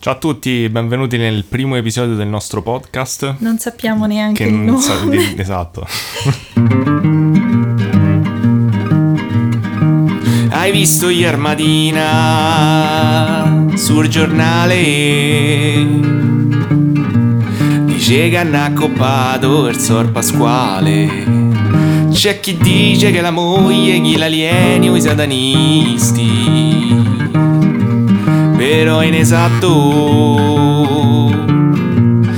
Ciao a tutti, benvenuti nel primo episodio del nostro podcast. Non sappiamo neanche Che il non nome. sa- di- esatto. Hai visto ieri mattina sul giornale? Dice che hanno accoppato il sor Pasquale. C'è chi dice che la moglie gli l'alieni o i satanisti. Però è inesatto.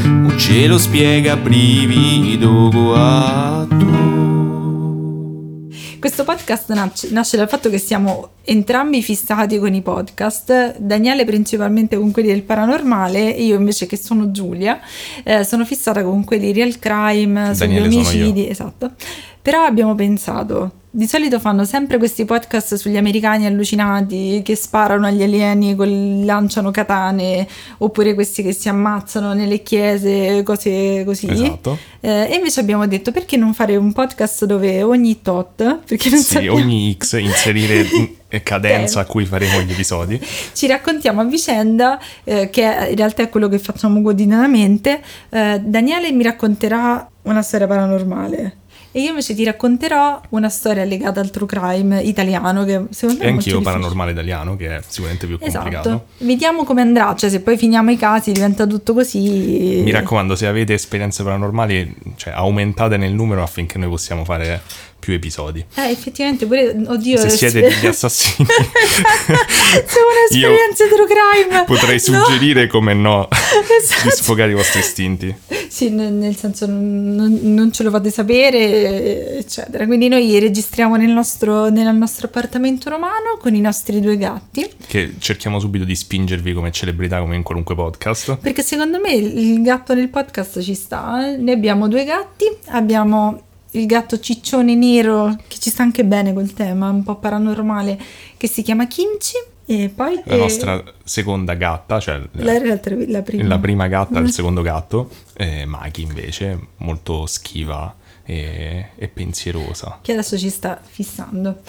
Non ce lo spiega brivido guatto. Questo podcast nasce, nasce dal fatto che siamo entrambi fissati con i podcast, Daniele principalmente con quelli del paranormale e io invece che sono Giulia, eh, sono fissata con quelli real crime, sugli omicidi, esatto. Però abbiamo pensato, di solito fanno sempre questi podcast sugli americani allucinati che sparano agli alieni, col- lanciano katane, oppure questi che si ammazzano nelle chiese, cose così. Esatto. Eh, e invece abbiamo detto perché non fare un podcast dove ogni tot, perché non Sì, sappiamo- ogni X inserire in- cadenza a cui faremo gli episodi. ci raccontiamo a vicenda, eh, che in realtà è quello che facciamo quotidianamente. Eh, Daniele mi racconterà una storia paranormale. E io invece ti racconterò una storia legata al true crime italiano che secondo me è anch'io paranormale italiano, che è sicuramente più complicato. Esatto. Vediamo come andrà, cioè se poi finiamo i casi diventa tutto così. Mi raccomando, se avete esperienze paranormali, cioè, aumentate nel numero affinché noi possiamo fare più episodi. Eh, effettivamente pure, oddio, Se siete degli assassini, Sono un'esperienza true crime. potrei No. suggerire come no Esatto. di sfogare i vostri istinti. Sì, nel senso non, non- ce lo fate sapere, eccetera. Quindi noi registriamo nel nostro, nel nostro appartamento romano con i nostri due gatti, Che cerchiamo subito di spingervi come celebrità, come in qualunque podcast. perché secondo me il il gatto nel podcast ci sta. eh. Ne abbiamo due gatti, abbiamo il gatto ciccione nero, che ci sta anche bene col tema, un po' paranormale, che si chiama Kimchi, e poi... La eh, nostra seconda gatta, cioè la, la- la prima. la prima gatta, Mm. il secondo gatto, eh, Maki invece, molto schiva e, e pensierosa. che adesso ci sta fissando.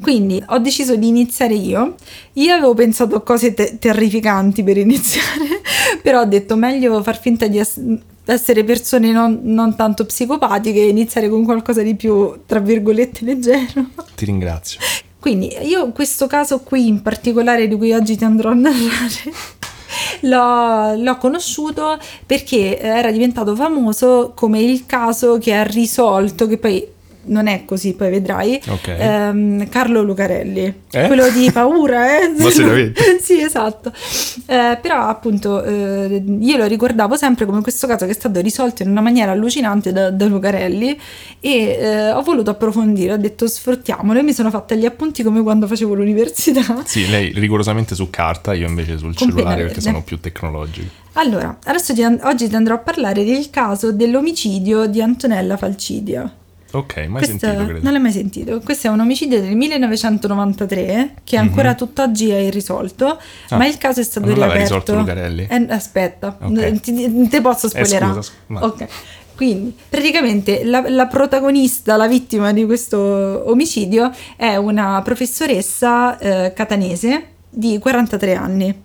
Quindi ho deciso di iniziare io. Io avevo pensato a cose te- terrificanti per iniziare, però ho detto meglio far finta di ess- essere persone non, non tanto psicopatiche e iniziare con qualcosa di più, tra virgolette, leggero. Ti ringrazio. Quindi io questo caso qui in particolare di cui oggi ti andrò a narrare l'ho, l'ho conosciuto perché era diventato famoso come il caso che ha risolto, che poi non è così, poi vedrai, Ok. ehm, Carlo Lucarelli, Eh? quello di paura, eh? Ma seriamente? sì, esatto. Eh, però appunto eh, io lo ricordavo sempre come questo caso che è stato risolto in una maniera allucinante da, da Lucarelli e eh, ho voluto approfondire, ho detto sfruttiamolo e mi sono fatta gli appunti come quando facevo l'università. Sì, lei rigorosamente su carta, io invece sul Con cellulare perché sono più tecnologico. Allora, adesso ti oggi ti andrò a parlare del caso dell'omicidio di Antonella Falcidia. Ok, mai Questo- sentito credo. Non l'hai mai sentito? Questo è un omicidio del 1993 che ancora tutt'oggi è irrisolto, Mhm. Ah, ma il caso è stato non riaperto. risolto Lucarelli? Eh, aspetta, Ok. n- ti, non ti posso Eh, spoilerare. scusa, scusa, ma- Ok. Quindi, praticamente la, la protagonista, la vittima di questo omicidio è una professoressa eh, catanese di 43 anni.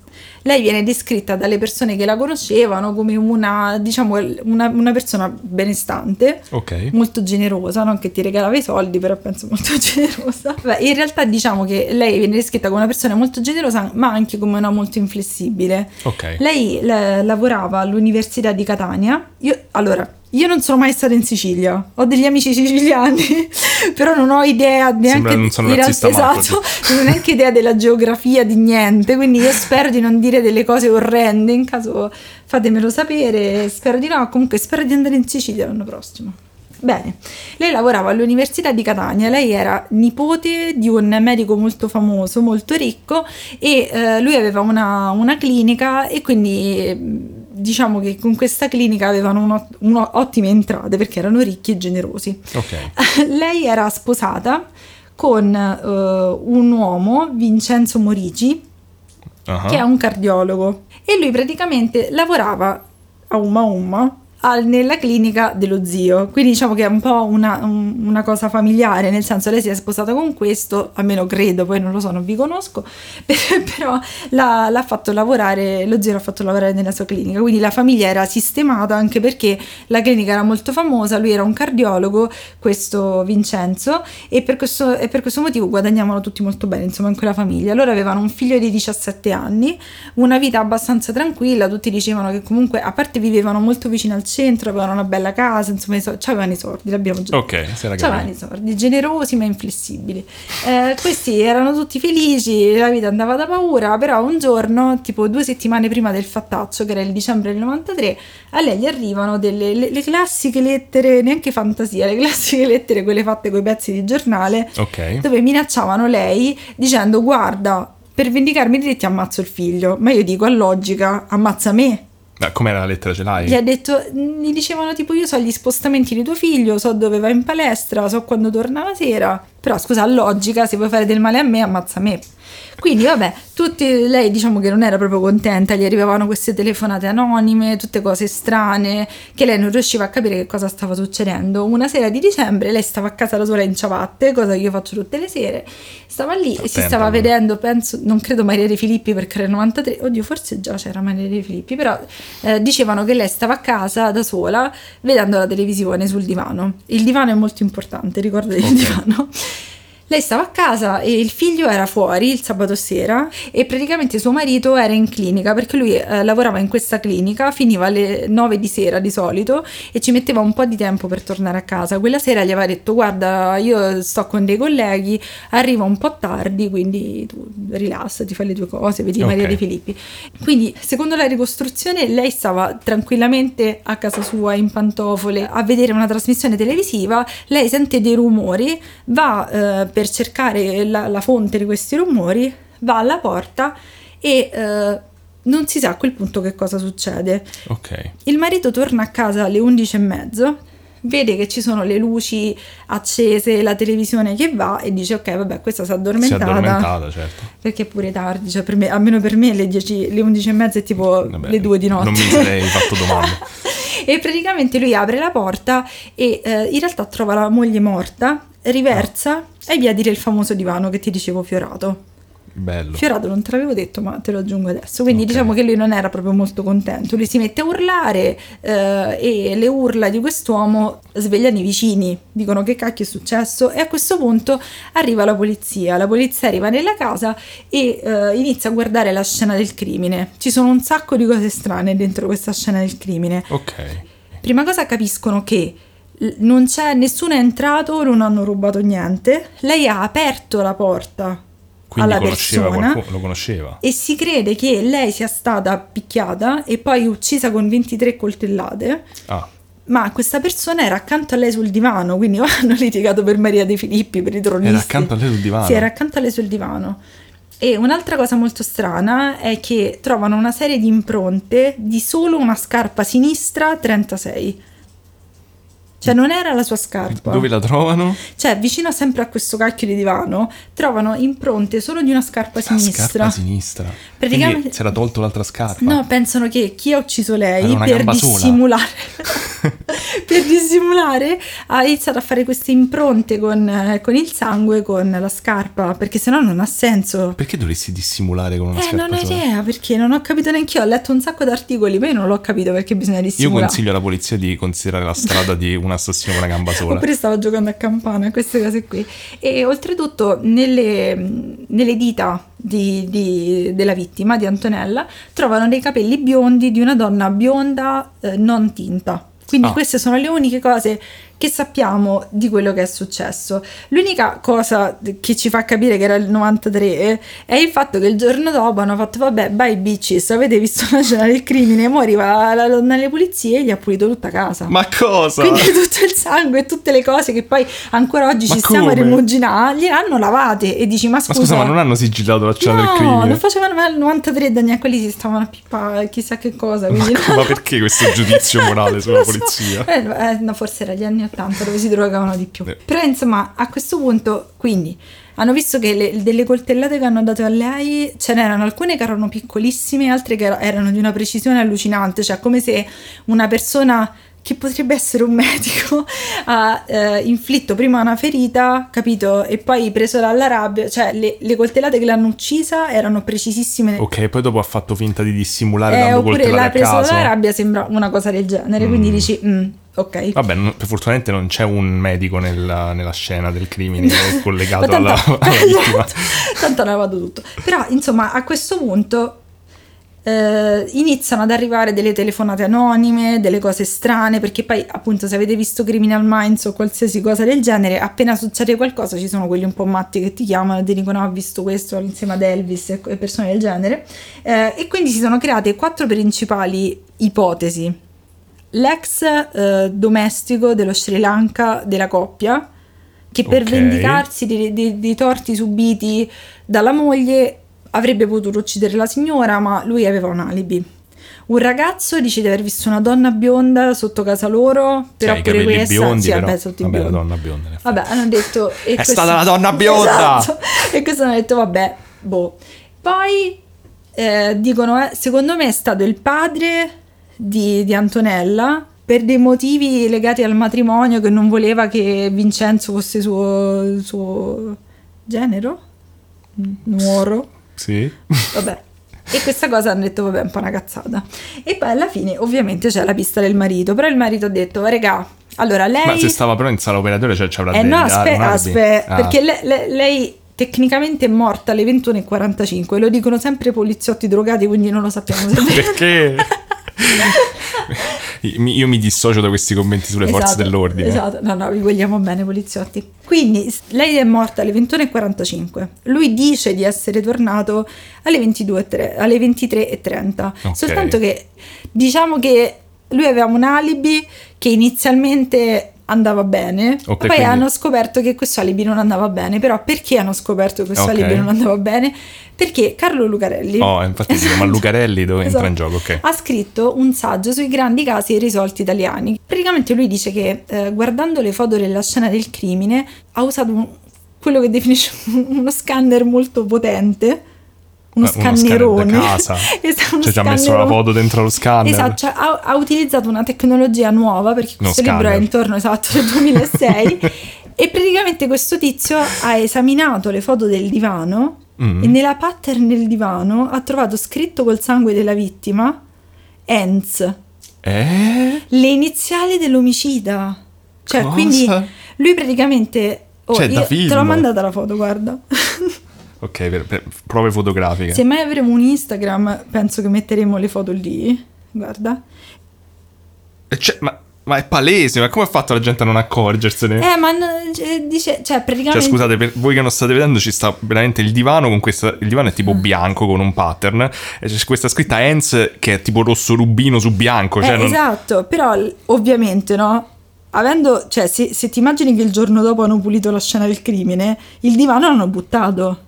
Lei viene descritta dalle persone che la conoscevano come una, diciamo, una, una persona benestante, Ok. molto generosa, non che ti regalava i soldi, però penso molto generosa. Beh, in realtà diciamo che lei viene descritta come una persona molto generosa, ma anche come una molto inflessibile. Ok. Lei la- lavorava all'Università di Catania. Io, allora, io non sono mai stata in Sicilia, ho degli amici siciliani, però non ho idea neanche Sembra non sono in realtà- esatto, non ho neanche idea della geografia di niente, quindi io spero di non dire delle cose orrende, in caso fatemelo sapere, spero di no, comunque spero di andare in Sicilia l'anno prossimo. Bene, lei lavorava all'Università di Catania, lei era nipote di un medico molto famoso, molto ricco e eh, lui aveva una, una clinica e quindi diciamo che con questa clinica avevano uno- uno- ottime entrate perché erano ricchi e generosi. Ok. lei era sposata con eh, un uomo, Vincenzo Morici, Ah. che è un cardiologo e lui praticamente lavorava a Umma Umma al- nella clinica dello zio. Quindi diciamo che è un po' una, un- una cosa familiare, nel senso lei si è sposata con questo, almeno credo, poi non lo so, non vi conosco, però l'ha, l'ha fatto lavorare, lo zio l'ha fatto lavorare nella sua clinica, quindi la famiglia era sistemata anche perché la clinica era molto famosa, lui era un cardiologo, questo Vincenzo, e per questo, e per questo motivo guadagnavano tutti molto bene, insomma, in quella famiglia. Loro avevano un figlio di 17 anni, una vita abbastanza tranquilla, tutti dicevano che comunque, a parte vivevano molto vicino al centro, avevano una bella casa, insomma, so- avevano i soldi, l'abbiamo già Ok, si era C'avevano capito. i sordi, generosi ma inflessibili. Eh, questi erano tutti felici, la vita andava da paura, però un giorno, tipo due settimane prima del fattaccio, che era il dicembre del 93, a lei gli arrivano delle le, le classiche lettere, neanche fantasia, le classiche lettere, quelle fatte con i pezzi di giornale, Ok. dove minacciavano lei dicendo guarda, per vendicarmi i diritti ammazzo il figlio, ma io dico a logica, ammazza me. Ma com'era la lettera? Ce l'hai? Gli ha detto, gli dicevano tipo io so gli spostamenti di tuo figlio, so dove va in palestra, so quando torna la sera, però scusa, a logica, se vuoi fare del male a me, ammazza me. Quindi vabbè, tutti, lei diciamo che non era proprio contenta, gli arrivavano queste telefonate anonime, tutte cose strane, che lei non riusciva a capire che cosa stava succedendo. Una sera di dicembre lei stava a casa da sola in ciabatte, cosa che io faccio tutte le sere, stava lì e si stava vedendo, penso, non credo Maria De Filippi perché era il 93, oddio forse già c'era Maria De Filippi, però eh, dicevano che lei stava a casa da sola vedendo la televisione sul divano. Il divano è molto importante, ricordati il Ok. divano. Lei stava a casa e il figlio era fuori il sabato sera e praticamente suo marito era in clinica perché lui eh, lavorava in questa clinica, finiva alle 9 di sera di solito e ci metteva un po' di tempo per tornare a casa. Quella sera gli aveva detto guarda io sto con dei colleghi, arriva un po' tardi quindi tu rilassati, fai le tue cose, vedi Ok. Maria De Filippi. Quindi secondo la ricostruzione lei stava tranquillamente a casa sua in pantofole a vedere una trasmissione televisiva, lei sente dei rumori, va eh, per cercare la, la fonte di questi rumori, va alla porta e eh, non si sa a quel punto che cosa succede. Ok. Il marito torna a casa alle 11 e mezzo, vede che ci sono le luci accese, la televisione che va e dice ok vabbè questa si è Si è addormentata addormentata, certo. perché è pure tardi, cioè per me, almeno per me le, 10, le 11 e mezza è tipo Vabbè, le 2 di notte. non mi sarei fatto domande. e praticamente lui apre la porta e eh, in realtà trova la moglie morta, riversa ai piedi del famoso divano che ti dicevo fiorato. Bello. Fiorato non te l'avevo detto, ma te lo aggiungo adesso. Quindi Ok. diciamo che lui non era proprio molto contento. Lui si mette a urlare eh, e le urla di quest'uomo svegliano i vicini, dicono che cacchio è successo e a questo punto arriva la polizia. La polizia arriva nella casa e eh, inizia a guardare la scena del crimine. Ci sono un sacco di cose strane dentro questa scena del crimine. Ok. Prima cosa capiscono che non c'è nessuno è entrato, non hanno rubato niente. Lei ha aperto la porta Quindi alla conosceva persona qualcuno, lo conosceva. e si crede che lei sia stata picchiata e poi uccisa con 23 coltellate. Ah, Ma questa persona era accanto a lei sul divano, quindi hanno litigato per Maria De Filippi, per i tronisti. era accanto a lei sul divano. Sì, era accanto a lei sul divano. E un'altra cosa molto strana è che trovano una serie di impronte di solo una scarpa sinistra 36. Cioè non era la sua scarpa. Dove la trovano? Cioè vicino sempre a questo cacchio di divano trovano impronte solo di una scarpa La sinistra. scarpa sinistra. Praticamente- Quindi si era tolto l'altra scarpa. No, pensano che chi ha ucciso lei una per dissimulare, per dissimulare ha iniziato a fare queste impronte con, eh, con il sangue, con la scarpa, perché sennò non ha senso. Perché dovresti dissimulare con una Eh, scarpa non ho idea perché non ho capito neanche io. Ho letto un sacco di articoli, ma io non l'ho capito perché bisogna Io dissimulare. consiglio alla polizia di considerare la strada di un assassino con una gamba sola. Oppure stavo giocando a campana, queste cose qui. E oltretutto nelle, nelle dita di- di- della vittima, di Antonella, trovano dei capelli biondi di una donna bionda eh, non tinta. Quindi Ah. queste sono le uniche cose che sappiamo di quello che è successo. L'unica cosa che ci fa capire che era il 93 è il fatto che il giorno dopo hanno fatto vabbè, bye bitches, avete visto la scena del crimine, mo arriva la donna alle pulizie e gli ha pulito tutta casa. Ma cosa? Quindi tutto il sangue e tutte le cose che poi ancora oggi Ma ci stiamo a come? rimuginare, gliel'hanno lavate e dici ma Ma scusa... scusa, ma non hanno sigillato la scena del No, crimine? lo facevano nel 93 Daniel, quelli si stavano a pippare chissà che cosa. Ma, Quindi ma perché questo giudizio morale sulla Non so. polizia? Eh, eh, no, forse era gli anni 80 dove si drogavano di più. Però insomma, a questo punto, quindi, hanno visto che le- delle coltellate che hanno dato a lei, ce n'erano alcune che erano piccolissime, altre che era- erano di una precisione allucinante, cioè come se una persona che potrebbe essere un medico, ha eh, inflitto prima una ferita, capito? E poi preso dalla rabbia, cioè le, le coltellate che l'hanno uccisa erano precisissime. Ok, poi dopo ha fatto finta di dissimulare Eh, dando oppure coltellate l'ha a preso caso. dalla rabbia, sembra una cosa del genere, quindi dici, mm, ok. Vabbè, non- fortunatamente non c'è un medico nella, nella scena del crimine collegato Ma alla, tanto, alla vittima. tanto hanno lavato tutto. Però, insomma, a questo punto eh, iniziano ad arrivare delle telefonate anonime, delle cose strane, perché poi, appunto, se avete visto Criminal Minds o qualsiasi cosa del genere, appena succede qualcosa ci sono quelli un po' matti che ti chiamano e ti dicono "Ah, ho visto questo insieme ad Elvis e e persone del genere. Eh, e quindi si sono create quattro principali ipotesi. L'ex eh, domestico dello Sri Lanka della coppia, che per Ok. vendicarsi dei, dei- dei torti subiti dalla moglie avrebbe potuto uccidere la signora, ma lui aveva un alibi. Un ragazzo dice di aver visto una donna bionda sotto casa loro, però i pure questa biondi, sì, però. vabbè, sotto Vabbè, la donna bionda. Vabbè, hanno detto. È questo- stata la donna bionda! Esatto. E questo hanno detto, vabbè, boh. Poi eh, dicono, eh, secondo me è stato il padre di, di Antonella per dei motivi legati al matrimonio che non voleva che Vincenzo fosse suo, suo genero, nuoro. Sì. Vabbè. E questa cosa hanno detto, vabbè, è un po' una cazzata. E poi alla fine, ovviamente, c'è la pista del marito. Però il marito ha detto, regà, allora lei... Ma se stava però in sala operatoria, cioè ci avrà Eh no, aspetta, aspetta, Ah. perché le- le- lei tecnicamente è morta alle 21.45, lo dicono sempre i poliziotti drogati, quindi non lo sappiamo se. Perché? Io mi dissocio da questi commenti sulle forze Esatto, dell'ordine. Esatto, no, no, vi vogliamo bene, poliziotti. Quindi lei è morta alle 21.45. Lui dice di essere tornato alle 22.tre- alle 23.30. Ok. Soltanto che diciamo che lui aveva un alibi che inizialmente andava bene, Ok, poi quindi- hanno scoperto che questo alibi non andava bene. Però perché hanno scoperto che questo Ok. alibi non andava bene? Perché Carlo Lucarelli Oh, infatti dico, ma Lucarelli dove entra Esatto. in gioco? Ok. Ha scritto un saggio sui grandi casi irrisolti italiani. Praticamente lui dice che eh, guardando le foto della scena del crimine ha usato un- quello che definisce uno scanner molto potente. Uno Eh, uno scanner scannerone. da casa. Esatto, uno Cioè ci ha messo la foto dentro lo scanner. Esatto, cioè, ha, ha utilizzato una tecnologia nuova perché Uno questo libro è intorno esatto al 2006 e praticamente questo tizio ha esaminato le foto del divano Mm. e nella pattern del divano ha trovato scritto col sangue della vittima Enz, Eh? le iniziali dell'omicida. Cioè, Cosa? quindi lui praticamente... Oh, Cioè, io te l'ho mandata la foto, guarda. Ok, per, per prove fotografiche. Se mai avremo un Instagram, penso che metteremo le foto lì. Guarda. Cioè, ma, ma è palese, ma come ha fatto la gente a non accorgersene? Eh, ma no- cioè, dice, cioè, Cioè, praticamente... scusate, per voi che non state vedendo, ci sta veramente il divano con questa. Il divano è tipo Ah. bianco con un pattern. E c'è questa scritta Hens che è tipo rosso rubino su bianco. Cioè Eh, non- Esatto, però ovviamente no. Avendo, cioè, se, se ti immagini che il giorno dopo hanno pulito la scena del crimine, il divano l'hanno buttato.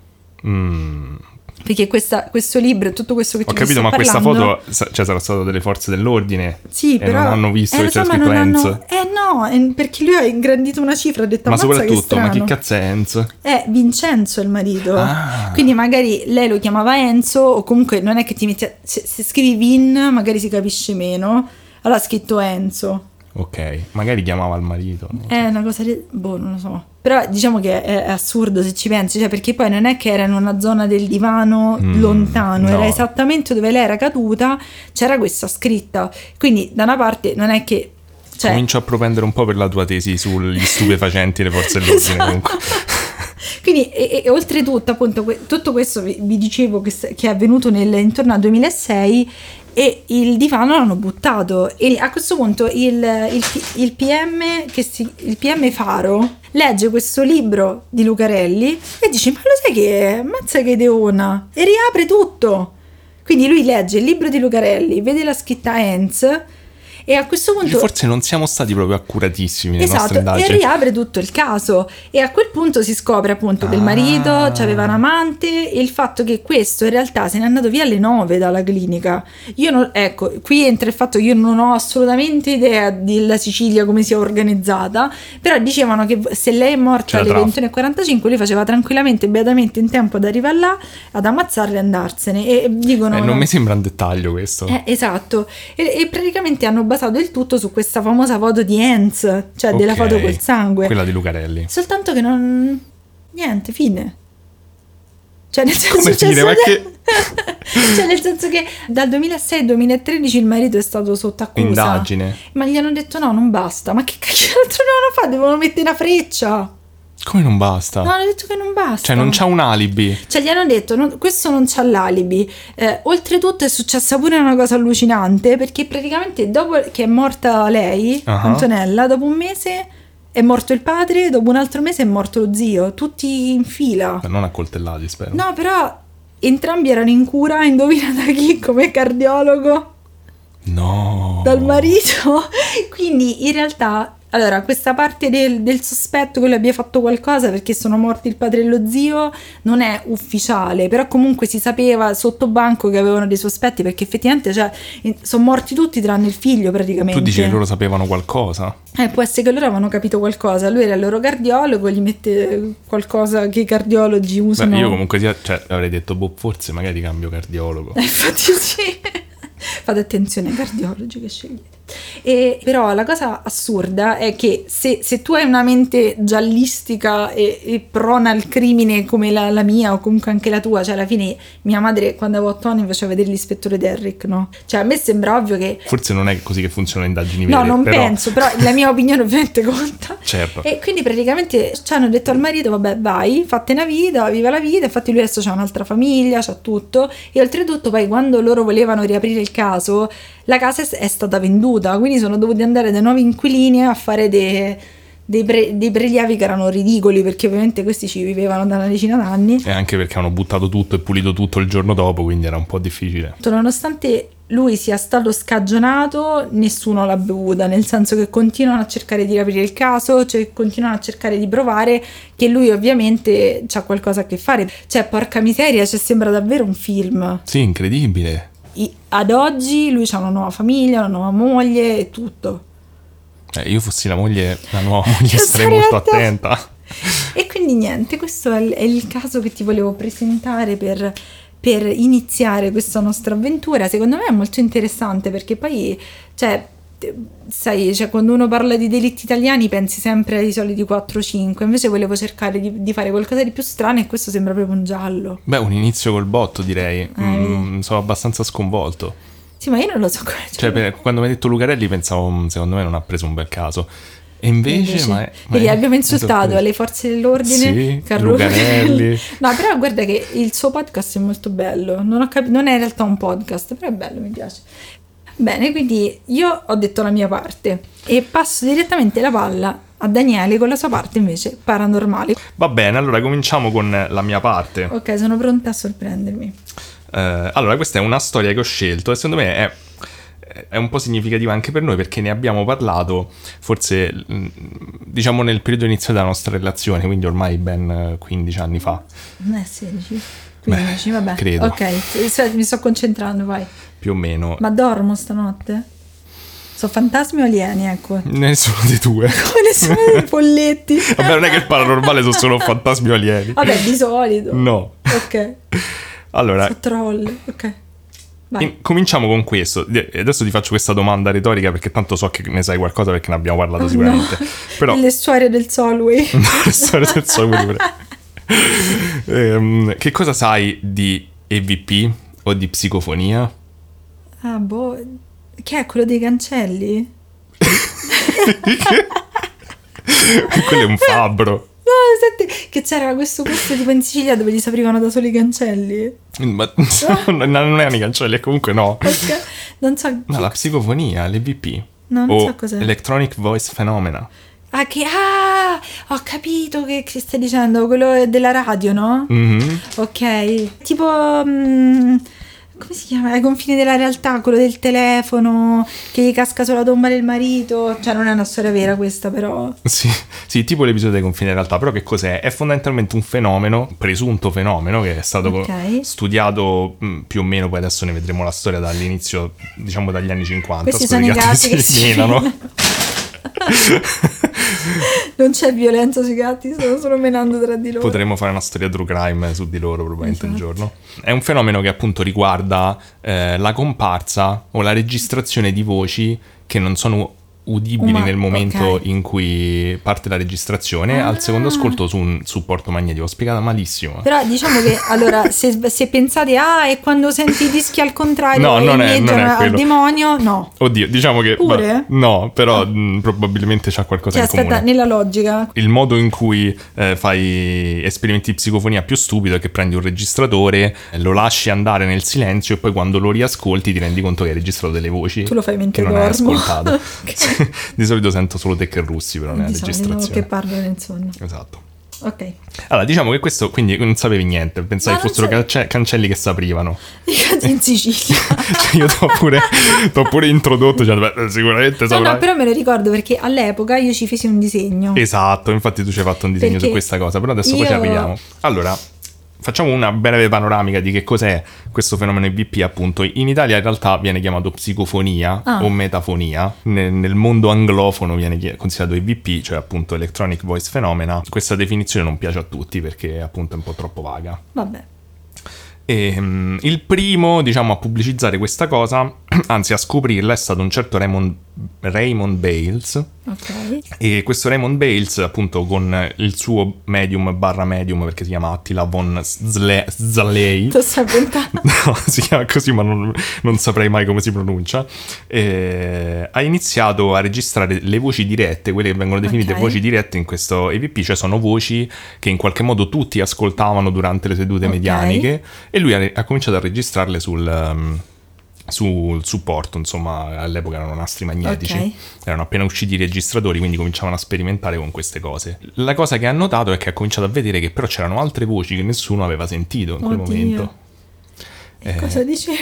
Mm, Perché questa- questo libro e tutto questo che ho capito, ma questa parlando- foto. sa- Cioè, sarà stato delle forze dell'ordine. Sì, però... non hanno visto eh, che so, c'era scritto hanno- Eh no, eh, perché lui ha ingrandito una cifra, ha detto Ma "Ammazza che soprattutto, ma strano". chi cazzo è Hens? È Vincenzo il marito. Ah. Quindi magari lei lo chiamava Enzo o comunque non è che ti metti a- se, se scrivi Vin magari si capisce meno. Allora ha scritto Enzo. Ok, magari chiamava il marito. no? È una cosa boh, non lo so. Però diciamo che è, è assurdo se ci pensi, cioè perché poi non è che era in una zona del divano Mm, lontano, no. era esattamente dove lei era caduta, c'era questa scritta. Quindi da una parte non è che... Cioè, Comincio a propendere un po' per la tua tesi sugli stupefacenti e le forze dell'ordine Esatto. comunque. Quindi, e, e oltretutto, appunto, que- tutto questo vi, vi dicevo che, che è avvenuto nel, intorno al 2006 e il divano l'hanno buttato. E a questo punto il, il il PM, si- il PM Faro legge questo libro di Lucarelli e dice: Ma lo sai che è? Mazza che ideona! E riapre tutto. Quindi lui legge il libro di Lucarelli, vede la scritta Enz e a questo punto Forse non siamo stati proprio accuratissimi nelle Esatto, e riapre tutto il caso e a quel punto si scopre appunto che il Ah. marito aveva un amante e il fatto che questo in realtà se n'è andato via alle 9 dalla clinica. Io non, ecco, qui entra il fatto che io non ho assolutamente idea della Sicilia come sia organizzata, però dicevano che se lei è morta C'era alle traffico. 21.45 lui faceva tranquillamente, beatamente in tempo ad arrivare là, ad ammazzarle e andarsene e dicono... Eh, no. non mi sembra un dettaglio questo. Eh, esatto, e, e praticamente hanno basato basato il tutto su questa famosa foto di Enz, cioè della Ok, foto col sangue. Quella di Lucarelli. Soltanto che non... Niente, fine. Cioè nel senso? Ma stato- che- cioè nel senso che dal 2006 al 2013 il marito è stato sotto accusa. Indagine. Ma gli hanno detto no, non basta. Ma che cacchio altro devono fare? Devono mettere una freccia. Come non basta? No, hanno detto che non basta. Cioè, non c'ha un alibi. Cioè, gli hanno detto, non- questo non c'ha l'alibi. Eh, oltretutto è successa pure una cosa allucinante, perché praticamente dopo che è morta lei, Ah. Antonella, dopo un mese è morto il padre, dopo un altro mese è morto lo zio, tutti in fila. Non accoltellati, spero. No, però entrambi erano in cura, indovina da chi come cardiologo? No. dal marito. Quindi in realtà, allora, questa parte del, del sospetto che lui abbia fatto qualcosa perché sono morti il padre e lo zio non è ufficiale, però comunque si sapeva sotto banco che avevano dei sospetti perché effettivamente cioè, sono morti tutti tranne il figlio praticamente. Tu dici che loro sapevano qualcosa? Eh, può essere che loro avevano capito qualcosa, lui era il loro cardiologo, gli mette qualcosa che i cardiologi Beh, usano. io comunque sia- cioè, avrei detto, boh, forse magari cambio cardiologo. Eh, Infatti sì. Fate attenzione ai cardiologi che scegliete. E, però la cosa assurda è che se, se tu hai una mente giallistica e, e prona al crimine come la, la mia o comunque anche la tua, cioè alla fine mia madre quando avevo 8 anni mi faceva vedere l'ispettore Derrick, no? Cioè a me sembra ovvio che... Forse non è così che funzionano le indagini No, vere, non però- penso, però la mia opinione ovviamente conta. Certo. E quindi praticamente ci hanno detto al marito, vabbè vai, fate una vita, viva la vita, infatti lui adesso ha un'altra famiglia, c'ha tutto e oltretutto poi quando loro volevano riaprire il caso, la casa è, stata venduta, quindi sono dovuti andare dai nuovi inquilini a fare dei, dei, pre- dei prelievi che erano ridicoli perché ovviamente questi ci vivevano da una decina d'anni. E anche perché hanno buttato tutto e pulito tutto il giorno dopo, quindi era un po' difficile. Nonostante lui sia stato scagionato, nessuno l'ha bevuta, nel senso che continuano a cercare di riaprire il caso, cioè continuano a cercare di provare che lui ovviamente c'ha qualcosa a che fare. Cioè, porca miseria, cioè, sembra davvero un film. Sì, incredibile. Ad oggi lui ha una nuova famiglia, una nuova moglie e tutto. Eh, io fossi la moglie, la nuova moglie, sarei molto attenta. E quindi niente, questo è il, è il caso che ti volevo presentare per, per iniziare questa nostra avventura. Secondo me è molto interessante perché poi, cioè, sai, cioè, quando uno parla di delitti italiani pensi sempre ai soliti 4-5, invece volevo cercare di, di fare qualcosa di più strano e questo sembra proprio un giallo. Beh, un inizio col botto, direi. Eh, Mm, sono abbastanza sconvolto. Sì, ma io non lo so come... Cioè, per- quando mi hai detto Lucarelli pensavo, mm, secondo me non ha preso un bel caso. E invece, Invece- ma è, ma è- abbiamo insultato sorpreso. le forze dell'ordine, Sì, Carlo Lucarelli. No, però guarda che il suo podcast è molto bello. Non, ho capi- non è in realtà un podcast, però è bello, mi piace. Bene, quindi io ho detto la mia parte e passo direttamente la palla a Daniele con la sua parte invece paranormale. Va bene, allora cominciamo con la mia parte. Ok, sono pronta a sorprendermi. Eh, allora, questa è una storia che ho scelto e secondo me è è un po' significativa anche per noi perché ne abbiamo parlato forse mm, diciamo nel periodo iniziale della nostra relazione, quindi ormai ben 15 anni fa. Eh, 16. Beh, vabbè. Credo. Ok, mi sto concentrando, vai. Più o meno. Ma dormo stanotte? Sono fantasmi o alieni, ecco. Nessuno dei due. Come nessuno dei folletti. vabbè, non è che il paranormale sono solo fantasmi o alieni. Vabbè, di solito. No. Ok. Allora. Sono troll, ok. In, cominciamo con questo. Adesso ti faccio questa domanda retorica perché tanto so che ne sai qualcosa perché ne abbiamo parlato oh, sicuramente. No. Però... Le storie del Solway. le storie del Solway. Ehm, che cosa sai di EVP o di psicofonia? ah, boh. Che è quello dei cancelli? Quello è un fabbro. No, senti, che c'era questo posto tipo in Sicilia dove gli si aprivano da soli i cancelli. Ma non non erano i cancelli, comunque no. Ok. Non so. No, la psicofonia, l'EVP. No, non o so cos'è. Electronic Voice Phenomena. Ah, che. Ah! Ho capito che, che stai dicendo. Quello della radio, no? Mhm. Ok. Tipo. mm, come si chiama? Ai confini della realtà, quello del telefono che gli casca sulla tomba del marito. Cioè, non è una storia vera questa, però. Sì, sì, tipo l'episodio dei confini in realtà, però che cos'è? È fondamentalmente un fenomeno, presunto fenomeno, che è stato Ok. studiato mh, più o meno, poi adesso ne vedremo la storia dall'inizio, diciamo dagli anni 50. Questi sono i gatti che si menano. Non c'è violenza sui gatti, stanno solo menando tra di loro. Potremmo fare una storia true crime su di loro probabilmente un Esatto. giorno. È un fenomeno che appunto riguarda eh, la comparsa o la registrazione di voci che non sono udibili Uma- nel momento ok. in cui parte la registrazione Ah. al secondo ascolto su un supporto magnetico. Ho spiegata malissimo. Però diciamo che allora se, se pensate ah è quando senti i dischi al contrario No, non è- non è al demonio, no. Oddio, diciamo che... Va- no, però mh, probabilmente c'ha qualcosa Cioè in comune. aspetta, nella logica. Il modo in cui eh, fai esperimenti di psicofonia più stupido è che prendi un registratore, eh, lo lasci andare nel silenzio e poi quando lo riascolti ti rendi conto che hai registrato delle voci Tu lo fai mentre che non hai dormo. ascoltato. Ok. Di solito sento solo te che russi però nella Di registrazione. che parlano sonno. Esatto. Ok. Allora, diciamo che questo, quindi non sapevi niente, pensavi fossero cance- cancelli che s'aprivano. I cazzi in Sicilia. Cioè, io t'ho pure, t'ho pure introdotto, cioè, beh, sicuramente No, saprai. no, però me lo ricordo perché all'epoca io ci feci un disegno. Esatto, infatti tu ci hai fatto un disegno su Perché questa cosa, però adesso poi ci io- arriviamo. Allora, facciamo una breve panoramica di che cos'è questo fenomeno EVP, appunto. In Italia in realtà viene chiamato psicofonia Ah. o metafonia, Ne- nel mondo anglofono viene considerato EVP, cioè appunto Electronic Voice Phenomena. Questa definizione non piace a tutti perché appunto è un po' troppo vaga. Vabbè. E, mm, il primo, diciamo, a pubblicizzare questa cosa, anzi a scoprirla, è stato un certo Raymond, Raymond Bales. Ok. E questo Raymond Bales, appunto, con il suo medium barra medium, perché si chiama Attila von Zle- Zalei. Tu stai puntando. No, si chiama così, ma non, non saprei mai come si pronuncia. Eh, ha iniziato a registrare le voci dirette, quelle che vengono definite Ok. voci dirette in questo EVP, cioè sono voci che in qualche modo tutti ascoltavano durante le sedute Ok. medianiche. E lui ha, ha cominciato a registrarle sul. um, sul supporto, insomma, all'epoca erano nastri magnetici, Ok. erano appena usciti i registratori, quindi cominciavano a sperimentare con queste cose. La cosa che ha notato è che ha cominciato a vedere che però c'erano altre voci che nessuno aveva sentito in quel Oddio. momento. E Eh. cosa diceva?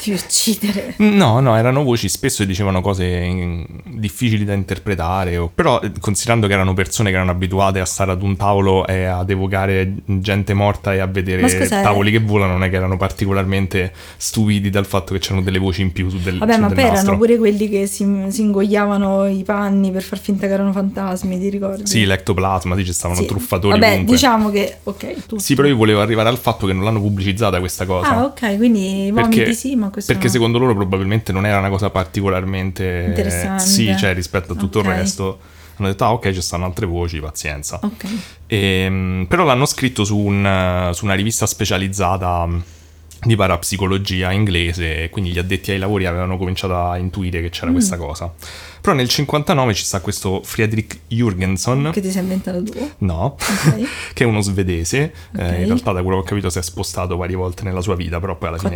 Ti uccidere. No, no, erano voci spesso dicevano cose in- difficili da interpretare, o- però eh, considerando che erano persone che erano abituate a stare ad un tavolo e ad evocare gente morta e a vedere scusa, eh. tavoli che volano, non è che erano particolarmente stupidi dal fatto che c'erano delle voci in più su del, Vabbè, su ma del poi erano pure quelli che si, si ingoiavano i panni per far finta che erano fantasmi, ti ricordi? Sì, l'ectoplasma, sì, ci stavano Sì. truffatori Vabbè, ovunque. diciamo che, ok, tu. Sì, però io volevo arrivare al fatto che non l'hanno pubblicizzata questa cosa. Ah, ok, quindi i vomiti sì, ma questo perché no. secondo loro probabilmente non era una cosa particolarmente Interessante. Sì, cioè rispetto a tutto Ok. il resto. Hanno detto, ah ok, ci stanno altre voci, pazienza. Ok. Ehm, però l'hanno scritto su, un- su una rivista specializzata mh, di parapsicologia inglese, e quindi gli addetti ai lavori avevano cominciato a intuire che Mm. c'era questa cosa. Però nel 59 ci sta questo Friedrich Jürgenson. Che ti sei inventato tu. No, Ok. che è uno svedese. Eh, Ok. in realtà, da quello che ho capito, si è spostato varie volte nella sua vita, però poi alla fine,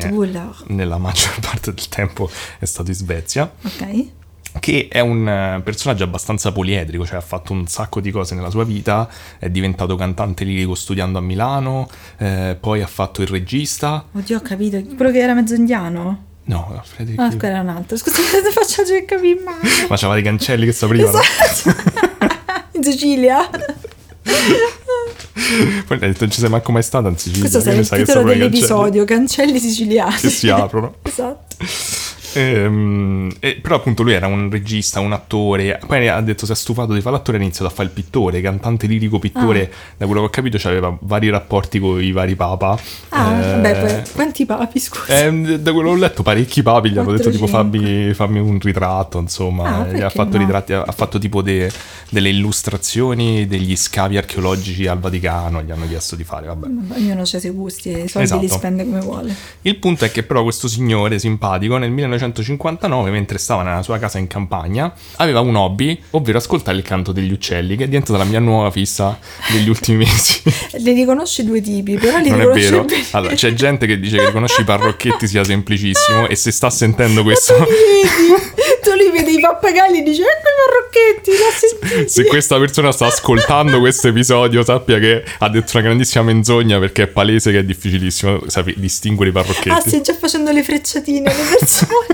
nella maggior parte del tempo, è stato in Svezia. Ok. Che è un eh, personaggio abbastanza poliedrico, cioè ha fatto un sacco di cose nella sua vita. È diventato cantante lirico studiando a Milano, eh, poi ha fatto il regista. Oddio, ho capito. Quello che era mezzo indiano. No, Frederick. Ah, quello era un altro. Scusa, ti faccio che capire male. Ma c'aveva dei cancelli che si aprivano. Esatto. In Sicilia. Poi hai detto, non ci sei manco mai stata in Sicilia. Questo sarà il titolo i cancelli dell'episodio. Cancelli siciliani. Che si aprono. esatto. Ehm, e- però appunto lui era un regista, un attore, poi ha detto si è stufato di fare l'attore e ha iniziato a fare il pittore, cantante lirico pittore, Ah. da quello che ho capito aveva vari rapporti con i vari papa. Ah, Eh, vabbè, poi, quanti papi, scusa. ehm, da quello che ho letto parecchi papi gli hanno detto tipo 4-5. fammi, fammi un ritratto, insomma, Ah, ha fatto no? ritratti, ha fatto tipo de- delle illustrazioni degli scavi archeologici al Vaticano, gli hanno chiesto di fare, vabbè. Ognuno ha i suoi gusti e i soldi Esatto. li spende come vuole. Il punto è che però questo signore simpatico nel 1959, mentre stava nella sua casa in campagna, aveva un hobby, ovvero ascoltare il canto degli uccelli, che è diventata la mia nuova fissa degli ultimi mesi. Ne riconosci due tipi, però li non è vero. bene. Allora, c'è gente che dice che riconosci i parrocchetti sia semplicissimo e se sta sentendo questo... Tu li vedi, tu li vedi i pappagalli e dici ecco i marrocchetti, l'ho sentiti. Se questa persona sta ascoltando questo episodio, sappia che ha detto una grandissima menzogna perché è palese che è difficilissimo distinguere i Ah, parrocchetti. stai già facendo le frecciatine alle persone.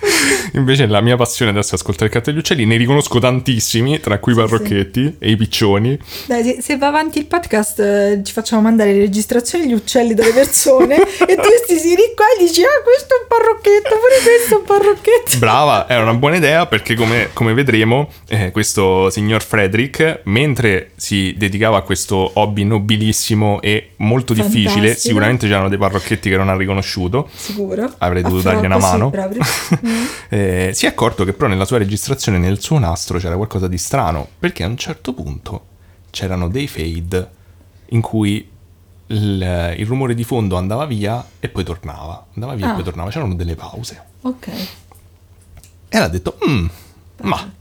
Invece la mia passione adesso è ascoltare il canto degli uccelli, ne riconosco tantissimi, tra cui i parrocchetti e i piccioni. Dai, se, se va avanti il podcast eh, ci facciamo mandare le registrazioni degli uccelli dalle persone e tu sti siri qua e dici ah questo è un parrocchetto, pure questo è un parrocchetto. Brava, è una buona idea perché come, come vedremo eh, questo signor Frederick, mentre si dedicava a questo hobby nobilissimo e molto difficile, Fantastico. sicuramente c'erano dei parrocchetti che non ha riconosciuto, Sicuro. Avrei dovuto dargli una Franco, sì, mano. proprio. Mm. eh, si è accorto che però nella sua registrazione, nel suo nastro, c'era qualcosa di strano, perché a un certo punto c'erano dei fade in cui il, il rumore di fondo andava via e poi tornava, andava via Ah. e poi tornava, c'erano delle pause. Ok. E ha detto, "Mm, ma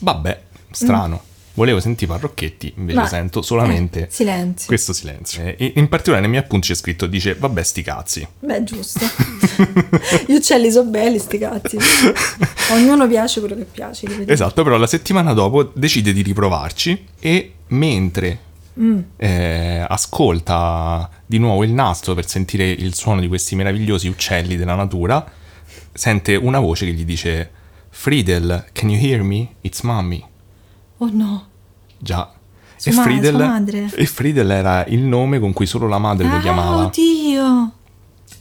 vabbè, strano. Volevo sentire parrocchetti, invece Ma- sento solamente eh, silenzio. questo silenzio. E in particolare nei miei appunti c'è scritto, dice, vabbè sti cazzi. Beh, giusto. Gli uccelli sono belli, sti cazzi. Ognuno piace quello che piace. Esatto, però la settimana dopo decide di riprovarci e mentre Mm. eh, ascolta di nuovo il nastro per sentire il suono di questi meravigliosi uccelli della natura, sente una voce che gli dice Friedel, can you hear me? It's mommy. Oh no. Già. E, ma- Friedel, e Friedel era il nome con cui solo la madre lo Ah, chiamava. oddio.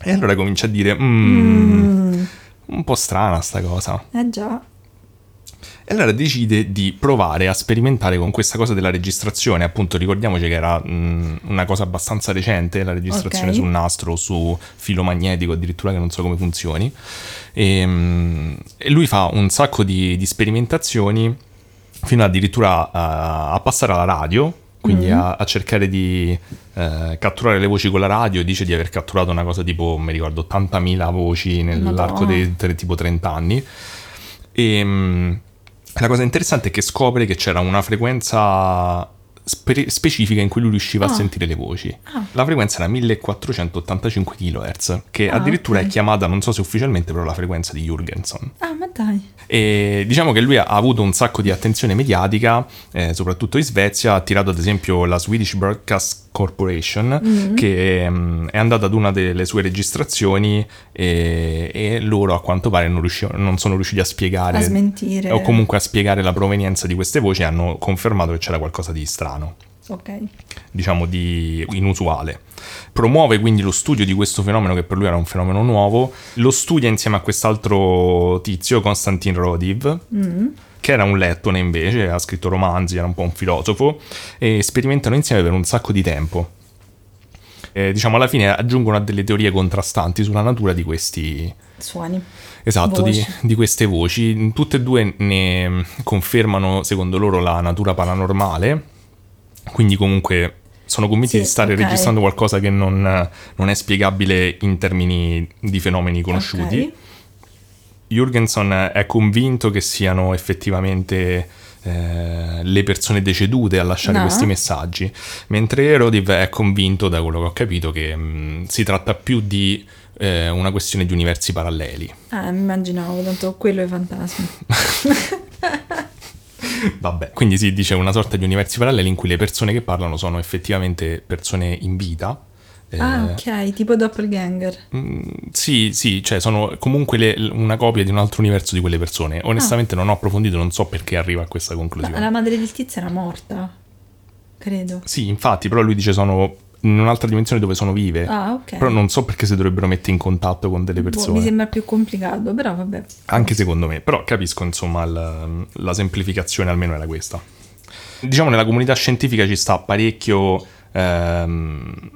E allora comincia a dire, "Mm, un po' strana sta cosa. Eh già. E allora decide di provare a sperimentare con questa cosa della registrazione. Appunto, ricordiamoci che era mh, una cosa abbastanza recente, la registrazione Ok. su nastro o su filo magnetico, addirittura che non so come funzioni. E, mh, e lui fa un sacco di, di sperimentazioni fino addirittura a, a passare alla radio, quindi a, a cercare di eh, catturare le voci con la radio. Dice di aver catturato una cosa tipo, mi ricordo, 80.000 voci nell'arco Madonna. dei tre- tipo 30 anni. E mh, la cosa interessante è che scopre che c'era una frequenza spe- specifica in cui lui riusciva a Ah. sentire le voci. Ah. La frequenza era 1485 kHz, che Ah, addirittura ok. è chiamata, non so se ufficialmente, però la frequenza di Jurgenson. Ah, ma dai. E diciamo che lui ha avuto un sacco di attenzione mediatica, eh, soprattutto in Svezia, ha attirato ad esempio la Swedish Broadcast Corporation, Mm. che mm, è andata ad una delle sue registrazioni e, e loro a quanto pare non, non sono riusciti a spiegare A smentire. o comunque a spiegare la provenienza di queste voci hanno confermato che c'era qualcosa di strano Ok. diciamo di inusuale. Promuove quindi lo studio di questo fenomeno che per lui era un fenomeno nuovo, lo studia insieme a quest'altro tizio, Konstantin Rodiv, Mm. che era un lettone invece, ha scritto romanzi, era un po' un filosofo, e sperimentano insieme per un sacco di tempo. E, diciamo alla fine aggiungono a delle teorie contrastanti sulla natura di questi, Suoni. Esatto, di, di queste voci. Tutte e due ne confermano, secondo loro, la natura paranormale. Quindi, comunque, sono convinti Sì, di stare ok. registrando qualcosa che non, non è spiegabile in termini di fenomeni conosciuti. Ok. Jurgenson è convinto che siano effettivamente eh, le persone decedute a lasciare No. questi messaggi, mentre Rodiv è convinto, da quello che ho capito, che mh, si tratta più di eh, una questione di universi paralleli. Ah, mi immaginavo, tanto quello è fantasma. Vabbè, quindi si dice una sorta di universi paralleli in cui le persone che parlano sono effettivamente persone in vita. eh, Ah, ok, tipo doppelganger. mm, sì, sì, cioè sono comunque le- una copia di un altro universo di quelle persone. Onestamente non ho approfondito, non so perché arriva a questa Ma conclusione. la madre del tizio era morta, credo. Sì, infatti, però lui dice sono in un'altra dimensione dove sono vive. Ah, ok. Però non so perché si dovrebbero mettere in contatto con delle Boh, persone. mi sembra più complicato, però vabbè. Anche secondo me, però capisco insomma il- la semplificazione almeno era questa. Diciamo nella comunità scientifica ci sta parecchio... ehm,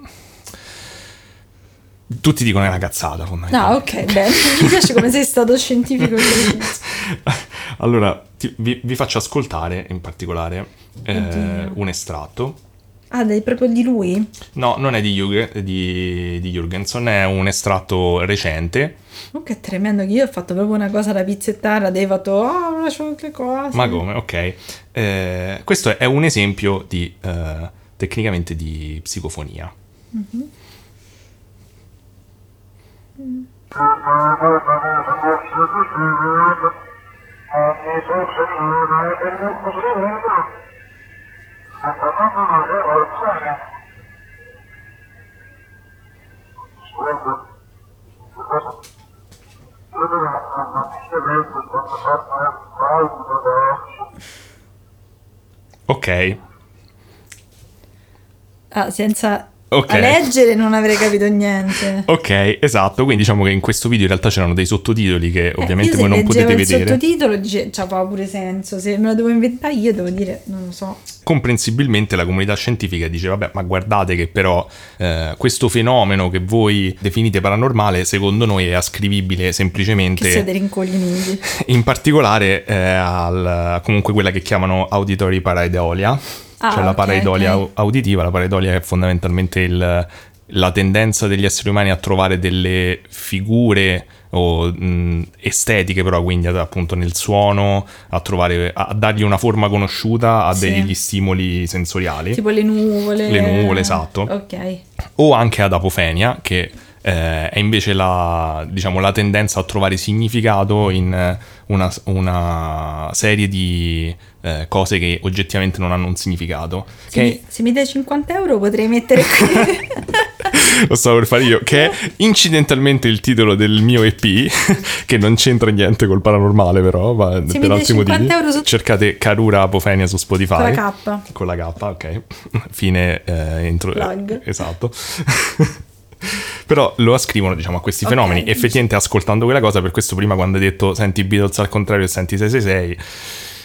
tutti dicono è una cazzata fondamentalmente. ok, bene. Mi piace come sei stato scientifico. allora, ti- vi, vi faccio ascoltare in particolare eh, un estratto. Ah, è proprio di lui? No, non è di, Jürg- di, di Jürgenson, è un estratto recente. Oh, che tremendo, che io ho fatto proprio una cosa da pizzettara, ho fatto, oh, lascio anche cose. Ma come, ok. Eh, questo è un esempio di, eh, tecnicamente, di psicofonia. Mm-hmm. Mm. Secondo le relazioni, secondo quello non si vede quando fanno il palmo Ok. Ah, senza Ok. a leggere non avrei capito niente. Ok, esatto, quindi diciamo che in questo video in realtà c'erano dei sottotitoli che ovviamente Eh, voi se non potete leggevo il vedere. sottotitolo dice, c'aveva pure senso. Se me lo devo inventare io devo dire, non lo so. Comprensibilmente la comunità scientifica dice, vabbè, ma guardate che però eh, questo fenomeno che voi definite paranormale, secondo noi è ascrivibile Che semplicemente... siete rincoglioniti. In particolare eh, al, comunque quella che chiamano auditory pareidolia, Ah, cioè la ok, pareidolia ok. au- auditiva. La pareidolia è fondamentalmente il- la tendenza degli esseri umani a trovare delle figure o mh, estetiche però quindi ad- appunto nel suono a trovare a, a dargli una forma conosciuta a Sì. degli stimoli sensoriali Tipo le nuvole. Le nuvole, esatto. Ok. o anche ad apofenia, che eh, è invece la, diciamo, la tendenza a trovare significato in eh, una, una serie di eh, cose che oggettivamente non hanno un significato. Se, Che mi, se mi dai 50 euro potrei mettere qui. lo stavo per fare io, che è incidentalmente il titolo del mio EP, che non c'entra niente col paranormale, però, ma Se per altri 50 motivi. su- Cercate Carura Apofenia su Spotify. Con la K. Con la K, ok. Fine eh, intro. Plug. Esatto. Però lo ascrivono, diciamo, a questi Ok. fenomeni. Effettivamente, ascoltando quella cosa, per questo prima quando hai detto senti Beatles al contrario e senti 666,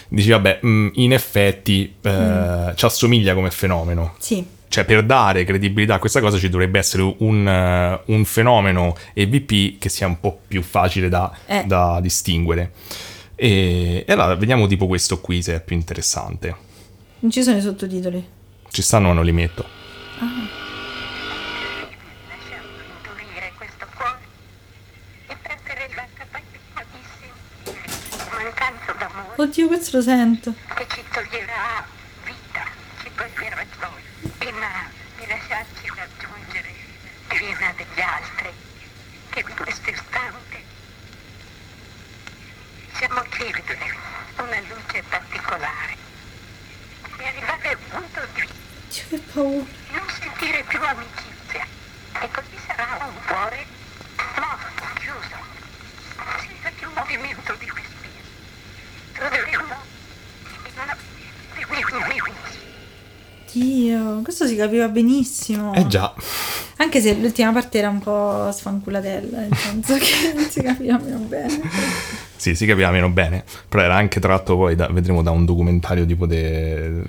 dici, vabbè, mm, in effetti eh, Mm. ci assomiglia come fenomeno. Sì. Cioè, per dare credibilità a questa cosa ci dovrebbe essere un, eh, un fenomeno EVP che sia un po' più facile da, Eh. da distinguere. E, e allora vediamo tipo questo qui se è più interessante. Non ci sono i sottotitoli. Ci stanno o non li metto? lasciando indurire questo cuore e perdere la capacitissima mancanza d'amore Oddio, questo lo sento. che ci toglierà vita, ci toglierà gioia, prima di lasciarci raggiungere prima degli altri, che in questo istante siamo chiedere una luce particolare e arrivare al punto di Dio, che paura. non sentire più amicizia. E così sarà un cuore morto, chiuso, senza più movimento di respiro. Troveremo in una... Dio, questo si capiva benissimo. Eh già. Anche se l'ultima parte era un po' sfanculatella, nel senso che non si capiva meno bene. Sì, si capiva meno bene. Però era anche tratto poi, da, vedremo, da un documentario tipo de...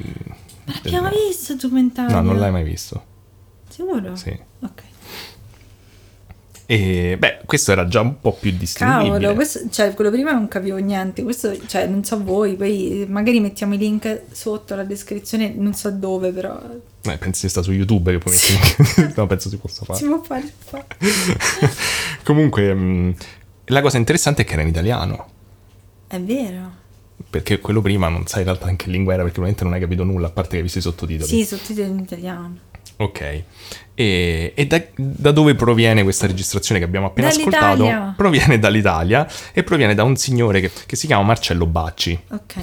Abbiamo visto il documentario. No, non l'hai mai visto. Sicuro? Sì. Ok. E beh, questo era già un po' più distinguibile. Cavolo, questo, cioè, quello prima non capivo niente. Questo, cioè, non so voi, poi magari mettiamo i link sotto la descrizione, non so dove, però Eh, pensi che sta su YouTube che poi metti... no, penso si possa fare. si può fare. può. Comunque, mh, la cosa interessante è che era in italiano. È vero. Perché quello prima non sai in realtà anche in lingua era perché ovviamente non hai capito nulla, a parte che hai visto i sottotitoli. Sì, sottotitoli in italiano. Ok. E, e da, da dove proviene questa registrazione che abbiamo appena Dall'Italia. ascoltato? Proviene dall'Italia e proviene da un signore che, che si chiama Marcello Bacci, Ok.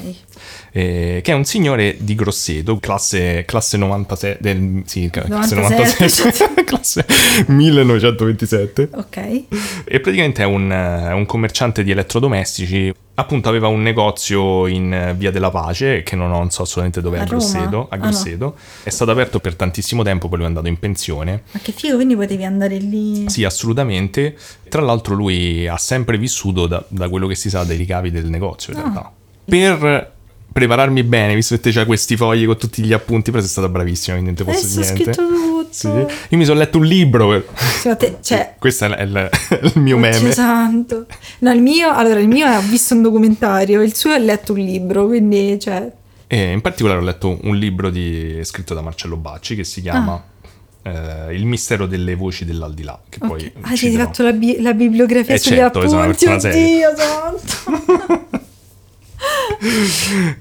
eh, che è un signore di Grosseto, classe, classe 96, del, sì, classe 97, 97, classe 1927. Ok. E praticamente è un, un commerciante di elettrodomestici. Appunto aveva un negozio in eh, Via della Pace, che non, ho, non so assolutamente dove è, A? Grosseto. A Ah, no. Grosseto. È stato aperto per tantissimo tempo, poi lui è andato in pensione. Ma che figo, quindi potevi andare lì. Sì, assolutamente. Tra l'altro lui ha sempre vissuto da, da quello che si sa dei ricavi del negozio, in Ah. realtà. Per prepararmi bene, visto che te c'hai questi fogli con tutti gli appunti, però sei stata bravissima, quindi non ti posso ho dire niente. scritto tutto. Sì. Io mi sono letto un libro. Secondo te- cioè, Questo è il, il mio Oddio meme. santo. No, il mio, allora, il mio ha visto un documentario, il suo ha letto un libro, quindi, cioè, E in particolare ho letto un libro di- scritto da Marcello Bacci che si chiama eh, Il mistero delle voci dell'aldilà. Che ok. poi Ah, ti hai fatto la, bi- la bibliografia Eh, sugli certo, appunti, seria. oddio santo.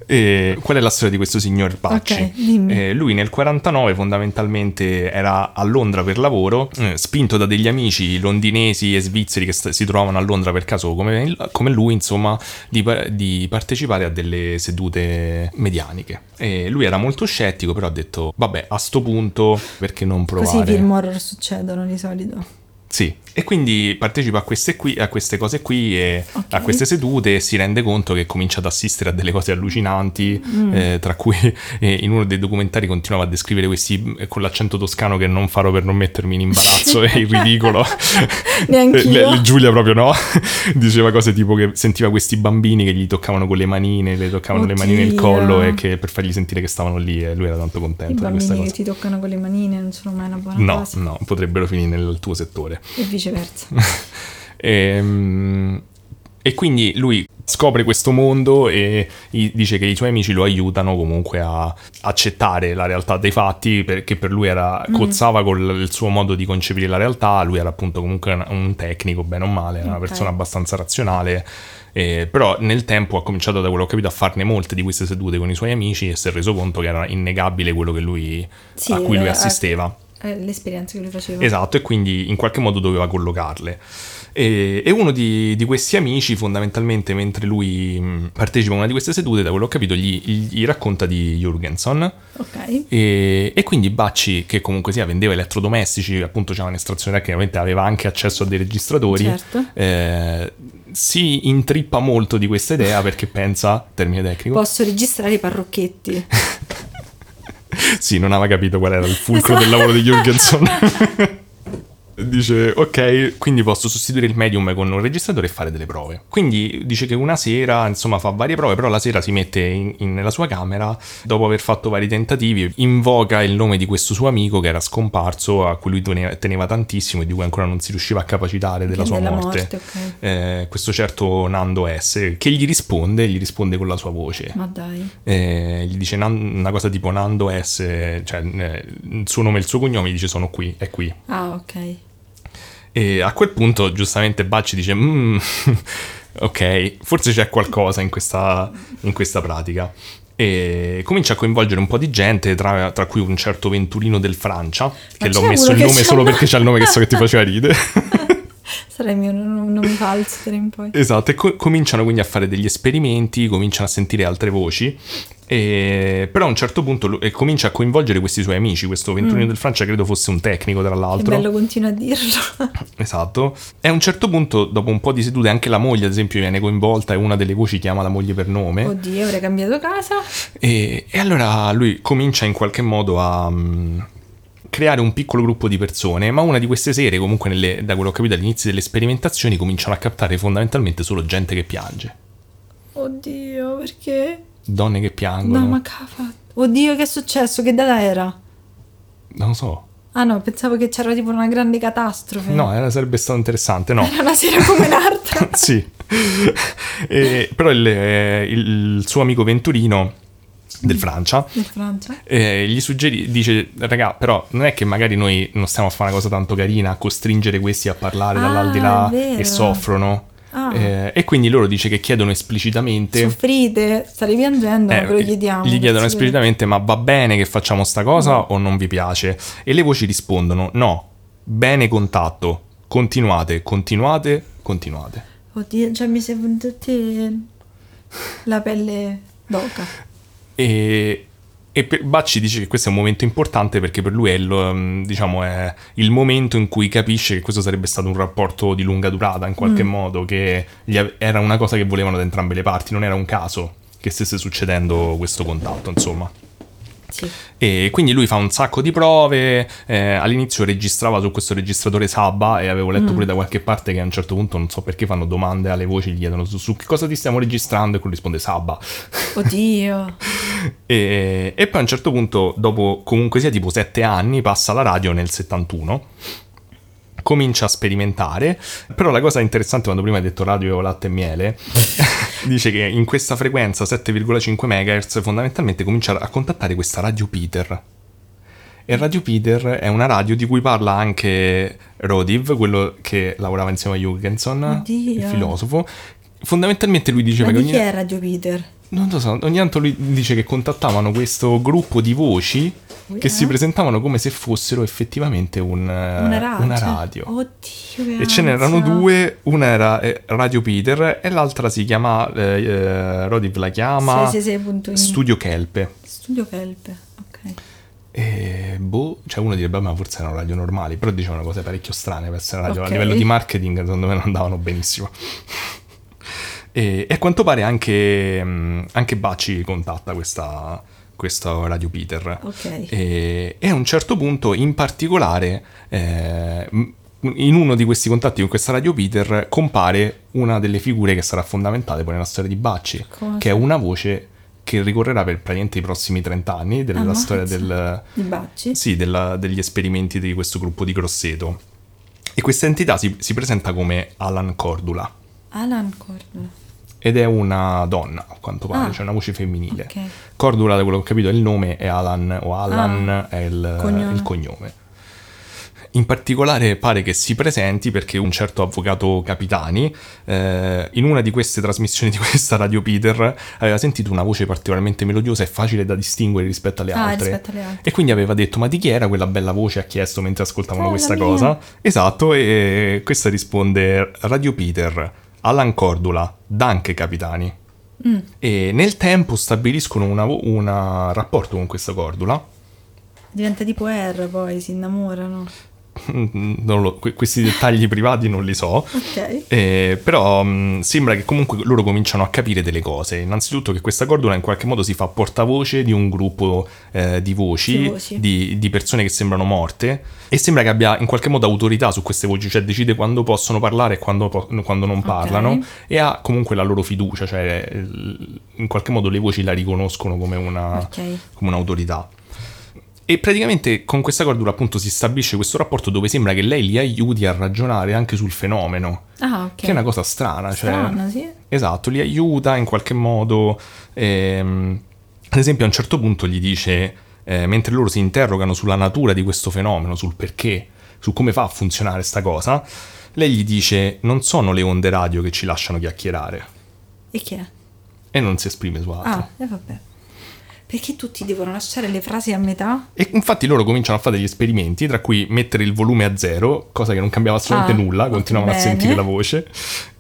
E qual è la storia di questo signor Bacci? Ok, dimmi. Eh, lui nel 49 fondamentalmente era a Londra per lavoro, eh, spinto da degli amici londinesi e svizzeri che st- si trovavano a Londra per caso come, come lui, insomma, di, di partecipare a delle sedute medianiche. E lui era molto scettico, però ha detto, vabbè, a sto punto perché non provare? Così i film horror succedono di solito. Sì, e quindi partecipa a queste, qui, a queste cose qui e Ok. a queste sedute e si rende conto che comincia ad assistere a delle cose allucinanti, Mm. eh, tra cui eh, in uno dei documentari continuava a descrivere questi eh, con l'accento toscano che non farò per non mettermi in imbarazzo e in ridicolo. Neanch'io. Eh, Giulia proprio no, diceva cose tipo che sentiva questi bambini che gli toccavano con le manine, le toccavano le manine nel Oddio. collo e che per fargli sentire che stavano lì e lui era tanto I contento di questa bambini che cosa. ti toccano con le manine non sono mai una buona No, cosa. no, potrebbero finire nel tuo settore. E viceversa. Ehm, E, quindi lui scopre questo mondo e dice che i suoi amici lo aiutano comunque a accettare la realtà dei fatti perché per lui era, Mm. cozzava con il suo modo di concepire la realtà, lui era appunto comunque un, tecnico, bene o male, era una Ok. persona abbastanza razionale. eh, però nel tempo ha cominciato da quello che ho capito a farne molte di queste sedute con i suoi amici e si è reso conto che era innegabile quello che lui, Sì, a cui lui eh, assisteva. Eh, l'esperienza che lui faceva. Esatto, e quindi in qualche modo doveva collocarle. E, e uno di, di questi amici, fondamentalmente, mentre lui mh, partecipa a una di queste sedute, da quello che ho capito, gli, gli racconta di Jurgenson. Ok. E, e quindi Bacci, che comunque sia vendeva elettrodomestici, appunto c'era un'estrazione che ovviamente aveva anche accesso a dei registratori, Certo. eh, si intrippa molto di questa idea perché pensa, termine tecnico, Posso registrare i parrocchetti. Sì, non aveva capito qual era il fulcro Esatto. del lavoro di Jurgenson. Dice, ok, quindi posso sostituire il medium con un registratore e fare delle prove. Quindi dice che una sera, insomma, fa varie prove, però la sera si mette in- in- nella sua camera, dopo aver fatto vari tentativi, invoca il nome di questo suo amico che era scomparso, a cui lui teneva, teneva tantissimo e di cui ancora non si riusciva a capacitare della sua della morte. morte, ok. Eh, questo certo Nando S, che gli risponde, gli risponde con la sua voce. Ma dai. Eh, gli dice una cosa tipo Nando S, cioè eh, il suo nome e il suo cognome, gli dice sono qui, è qui. Ah, ok. E a quel punto giustamente Bacci dice, "Mm, ok, forse c'è qualcosa in questa, in questa pratica. E comincia a coinvolgere un po' di gente, tra, tra cui un certo Venturino del Francia, che l'ho c'è messo il nome solo perché c'è il nome che so che ti faceva ridere. Sarà il mio nome falso d'ora in poi. Esatto, e co- cominciano quindi a fare degli esperimenti, cominciano a sentire altre voci, e- però a un certo punto lu- e comincia a coinvolgere questi suoi amici, questo Venturino del Francia credo fosse un tecnico tra Mm. Che l'altro. bello, continua a dirlo. Esatto. E a un certo punto, dopo un po' di sedute, anche la moglie, ad esempio, viene coinvolta e una delle voci chiama la moglie per nome. Oddio, avrei cambiato casa. E, e allora lui comincia in qualche modo a mm, creare un piccolo gruppo di persone, ma una di queste sere, comunque, nelle- da quello che ho capito all'inizio delle sperimentazioni, cominciano a captare fondamentalmente solo gente che piange. Oddio, perché? Donne che piangono. No, ma cava. Oddio, che è successo? Che data era? Non lo so. Ah no, pensavo che c'era tipo una grande catastrofe. No, era- sarebbe stato interessante, no. Era una sera come un'altra. sì. E- però il, eh, il suo amico Venturino del Francia In Francia. eh, gli suggerisce, dice, raga, però non è che magari noi non stiamo a fare una cosa tanto carina, a costringere questi a parlare Ah, dall'aldilà e soffrono. Ah. Eh, e quindi loro dice che chiedono esplicitamente... Soffrite, state piangendo, eh, ma ve lo chiediamo. gli chiedono esplicitamente ma va bene che facciamo sta cosa o non vi piace e le voci rispondono no bene contatto continuate continuate continuate. Oddio, cioè mi sei tutti la pelle d'oca. E, e per- Bacci dice che questo è un momento importante perché per lui è, il, um, diciamo, è il momento in cui capisce che questo sarebbe stato un rapporto di lunga durata in qualche modo, che ave- era una cosa che volevano da entrambe le parti, non era un caso che stesse succedendo questo contatto, insomma. Sì. E quindi lui fa un sacco di prove, eh, all'inizio registrava su questo registratore Sabba e avevo letto pure da qualche parte che a un certo punto non so perché fanno domande alle voci, gli chiedono su, su che cosa ti stiamo registrando e quello risponde Sabba. Oddio. E, e poi a un certo punto, dopo comunque sia tipo sette anni, passa alla radio nel 71. Comincia a sperimentare, però la cosa interessante quando prima hai detto radio, latte e miele, dice che in questa frequenza 7,5 MHz fondamentalmente comincia a contattare questa radio Peter. E Radio Peter è una radio di cui parla anche Rodiv, quello che lavorava insieme a Jürgenson, Oddio. il filosofo. Fondamentalmente lui Ma diceva che di ogni... chi è Radio Peter? Non lo so, ogni tanto lui dice che contattavano questo gruppo di voci che Eh? si presentavano come se fossero effettivamente un, eh, Una radio. una radio. Oddio, E ce n'erano due, una era eh, Radio Peter e l'altra si chiama, eh, eh, Rodiv la chiama 666.in. Studio Kelpe. Studio Kelpe, ok. E boh, cioè uno direbbe, ma forse erano radio normali, però dicevano cose parecchio strane per essere radio. Ok. A livello di marketing, secondo me non andavano benissimo. e, e a quanto pare anche, mh, anche Bacci contatta questa, questo Radio Peter. Ok. E, e a un certo punto, in particolare, eh, in uno di questi contatti con questa Radio Peter compare una delle figure che sarà fondamentale poi nella storia di Bacci, Cosa? che è una voce che ricorrerà per praticamente i prossimi 30 anni della Ammazza. storia del, Di Bacci? sì, della- degli esperimenti di questo gruppo di Grosseto. E questa entità si, si presenta come Alan Cordula Alan Cordula. Ed è una donna, a quanto pare, Ah. cioè una voce femminile. Ok. Cordula, da quello che ho capito, è il nome, e Alan o Alan Ah. è il Cognome. il cognome. In particolare pare che si presenti perché un certo avvocato Capitani, eh, in una di queste trasmissioni di questa Radio Peter, aveva sentito una voce particolarmente melodiosa e facile da distinguere rispetto alle Ah, altre. rispetto alle altre. E quindi aveva detto: Ma di chi era quella bella voce? Ha chiesto mentre ascoltavano questa cosa. mia. Esatto, e questa risponde: Radio Peter, Alan Cordula, Danke Capitani. Mm. E nel tempo stabiliscono un rapporto con questa Cordula. Diventa tipo R poi, si innamorano. Lo- que- questi dettagli privati non li so. Ok. Eh, però mh, sembra che comunque loro cominciano a capire delle cose. Innanzitutto che questa Cordula in qualche modo si fa portavoce di un gruppo eh, di voci, Di voci. Di, di persone che sembrano morte e sembra che abbia in qualche modo autorità su queste voci, cioè decide quando possono parlare e quando, po- quando non parlano e ha comunque la loro fiducia, cioè in qualche modo le voci la riconoscono come, una, Ok. come un'autorità. E praticamente con questa cordula appunto si stabilisce questo rapporto dove sembra che lei li aiuti a ragionare anche sul fenomeno, Ah, ok. che è una cosa strana. Cioè, Strana, sì. Esatto, li aiuta in qualche modo. ehm, ad esempio a un certo punto gli dice, eh, mentre loro si interrogano sulla natura di questo fenomeno, sul perché, su come fa a funzionare sta cosa, lei gli dice non sono le onde radio che ci lasciano chiacchierare E chi è? e non si esprime su altro. Ah, e vabbè. Perché tutti devono lasciare le frasi a metà? E infatti loro cominciano a fare degli esperimenti, tra cui mettere il volume a zero, cosa che non cambiava assolutamente Ah, nulla, continuavano a bene. sentire la voce.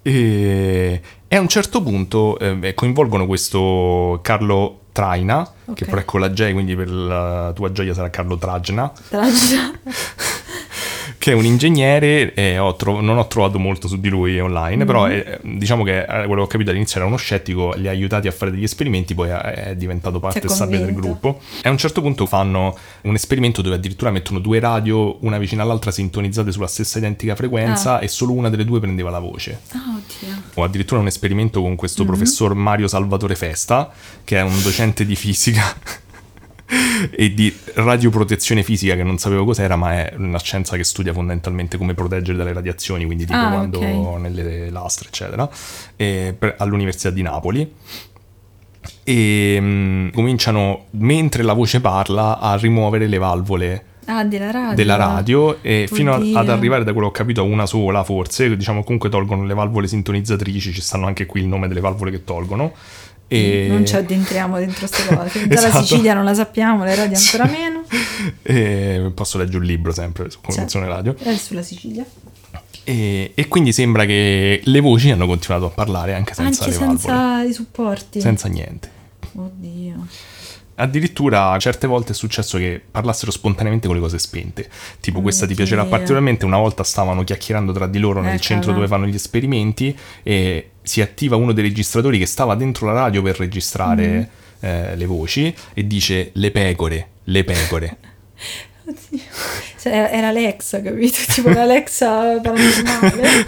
E, e a un certo punto eh, coinvolgono questo Carlo Traina, che Ok. però è con la J, quindi per la tua gioia sarà Carlo Trajna, Traggia. che è un ingegnere, e ho tro- non ho trovato molto su di lui online, però Mm-hmm. eh, diciamo che eh, quello che ho capito all'inizio era uno scettico, li ha aiutati a fare degli esperimenti, poi è, è diventato parte è stabile del gruppo. E a un certo punto fanno un esperimento dove addirittura mettono due radio, una vicino all'altra, sintonizzate sulla stessa identica frequenza e solo una delle due prendeva la voce. Ah, oddio. O addirittura un esperimento con questo professor Mario Salvatore Festa, che è un docente di fisica e di radioprotezione fisica, che non sapevo cos'era, ma è una scienza che studia fondamentalmente come proteggere dalle radiazioni, quindi tipo Ah, quando ok. nelle lastre, eccetera, per- all'Università di Napoli. E mm, cominciano, mentre la voce parla, a rimuovere le valvole Ah, della radio. della radio e fino a- ad arrivare da quello che ho capito a una sola forse diciamo comunque tolgono le valvole sintonizzatrici ci stanno anche qui il nome delle valvole che tolgono e Non ci addentriamo dentro queste cose. Già la Esatto. Sicilia non la sappiamo, le radio ancora meno. e posso leggere un libro sempre su come Certo. funziona la radio È sulla Sicilia. e, e quindi sembra che le voci hanno continuato a parlare anche senza Anche le valvole senza i supporti. senza niente Oddio. Addirittura certe volte è successo che parlassero spontaneamente con le cose spente. Tipo, questa ti piacerà particolarmente. Una volta stavano chiacchierando tra di loro nel Eh, centro dove fanno gli esperimenti e si attiva uno dei registratori che stava dentro la radio per registrare Mm-hmm. eh, le voci e dice le pecore, le pecore. Oddio. Cioè, era- Alexa, capito? Tipo l'Alexa paranormale.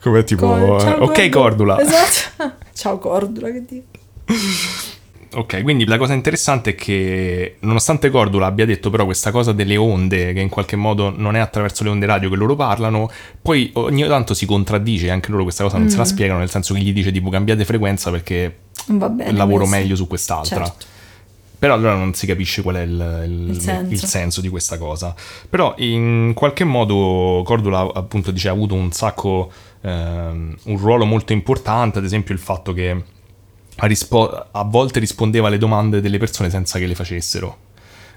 Come tipo, Co- ciao, ok Cordula. Esatto. Ciao Cordula, che dico. Ok, quindi la cosa interessante è che nonostante Cordula abbia detto però questa cosa delle onde, che in qualche modo non è attraverso le onde radio che loro parlano, poi ogni tanto si contraddice, anche loro questa cosa non Mm. se la spiegano, nel senso che gli dice tipo cambiate frequenza perché bene. lavoro questo. meglio su quest'altra. Certo. Però allora non si capisce qual è il, il- Il senso. il senso di questa cosa. Però in qualche modo Cordula appunto dice ha avuto un sacco, ehm, un ruolo molto importante, ad esempio il fatto che a, rispo- a volte rispondeva alle domande delle persone senza che le facessero.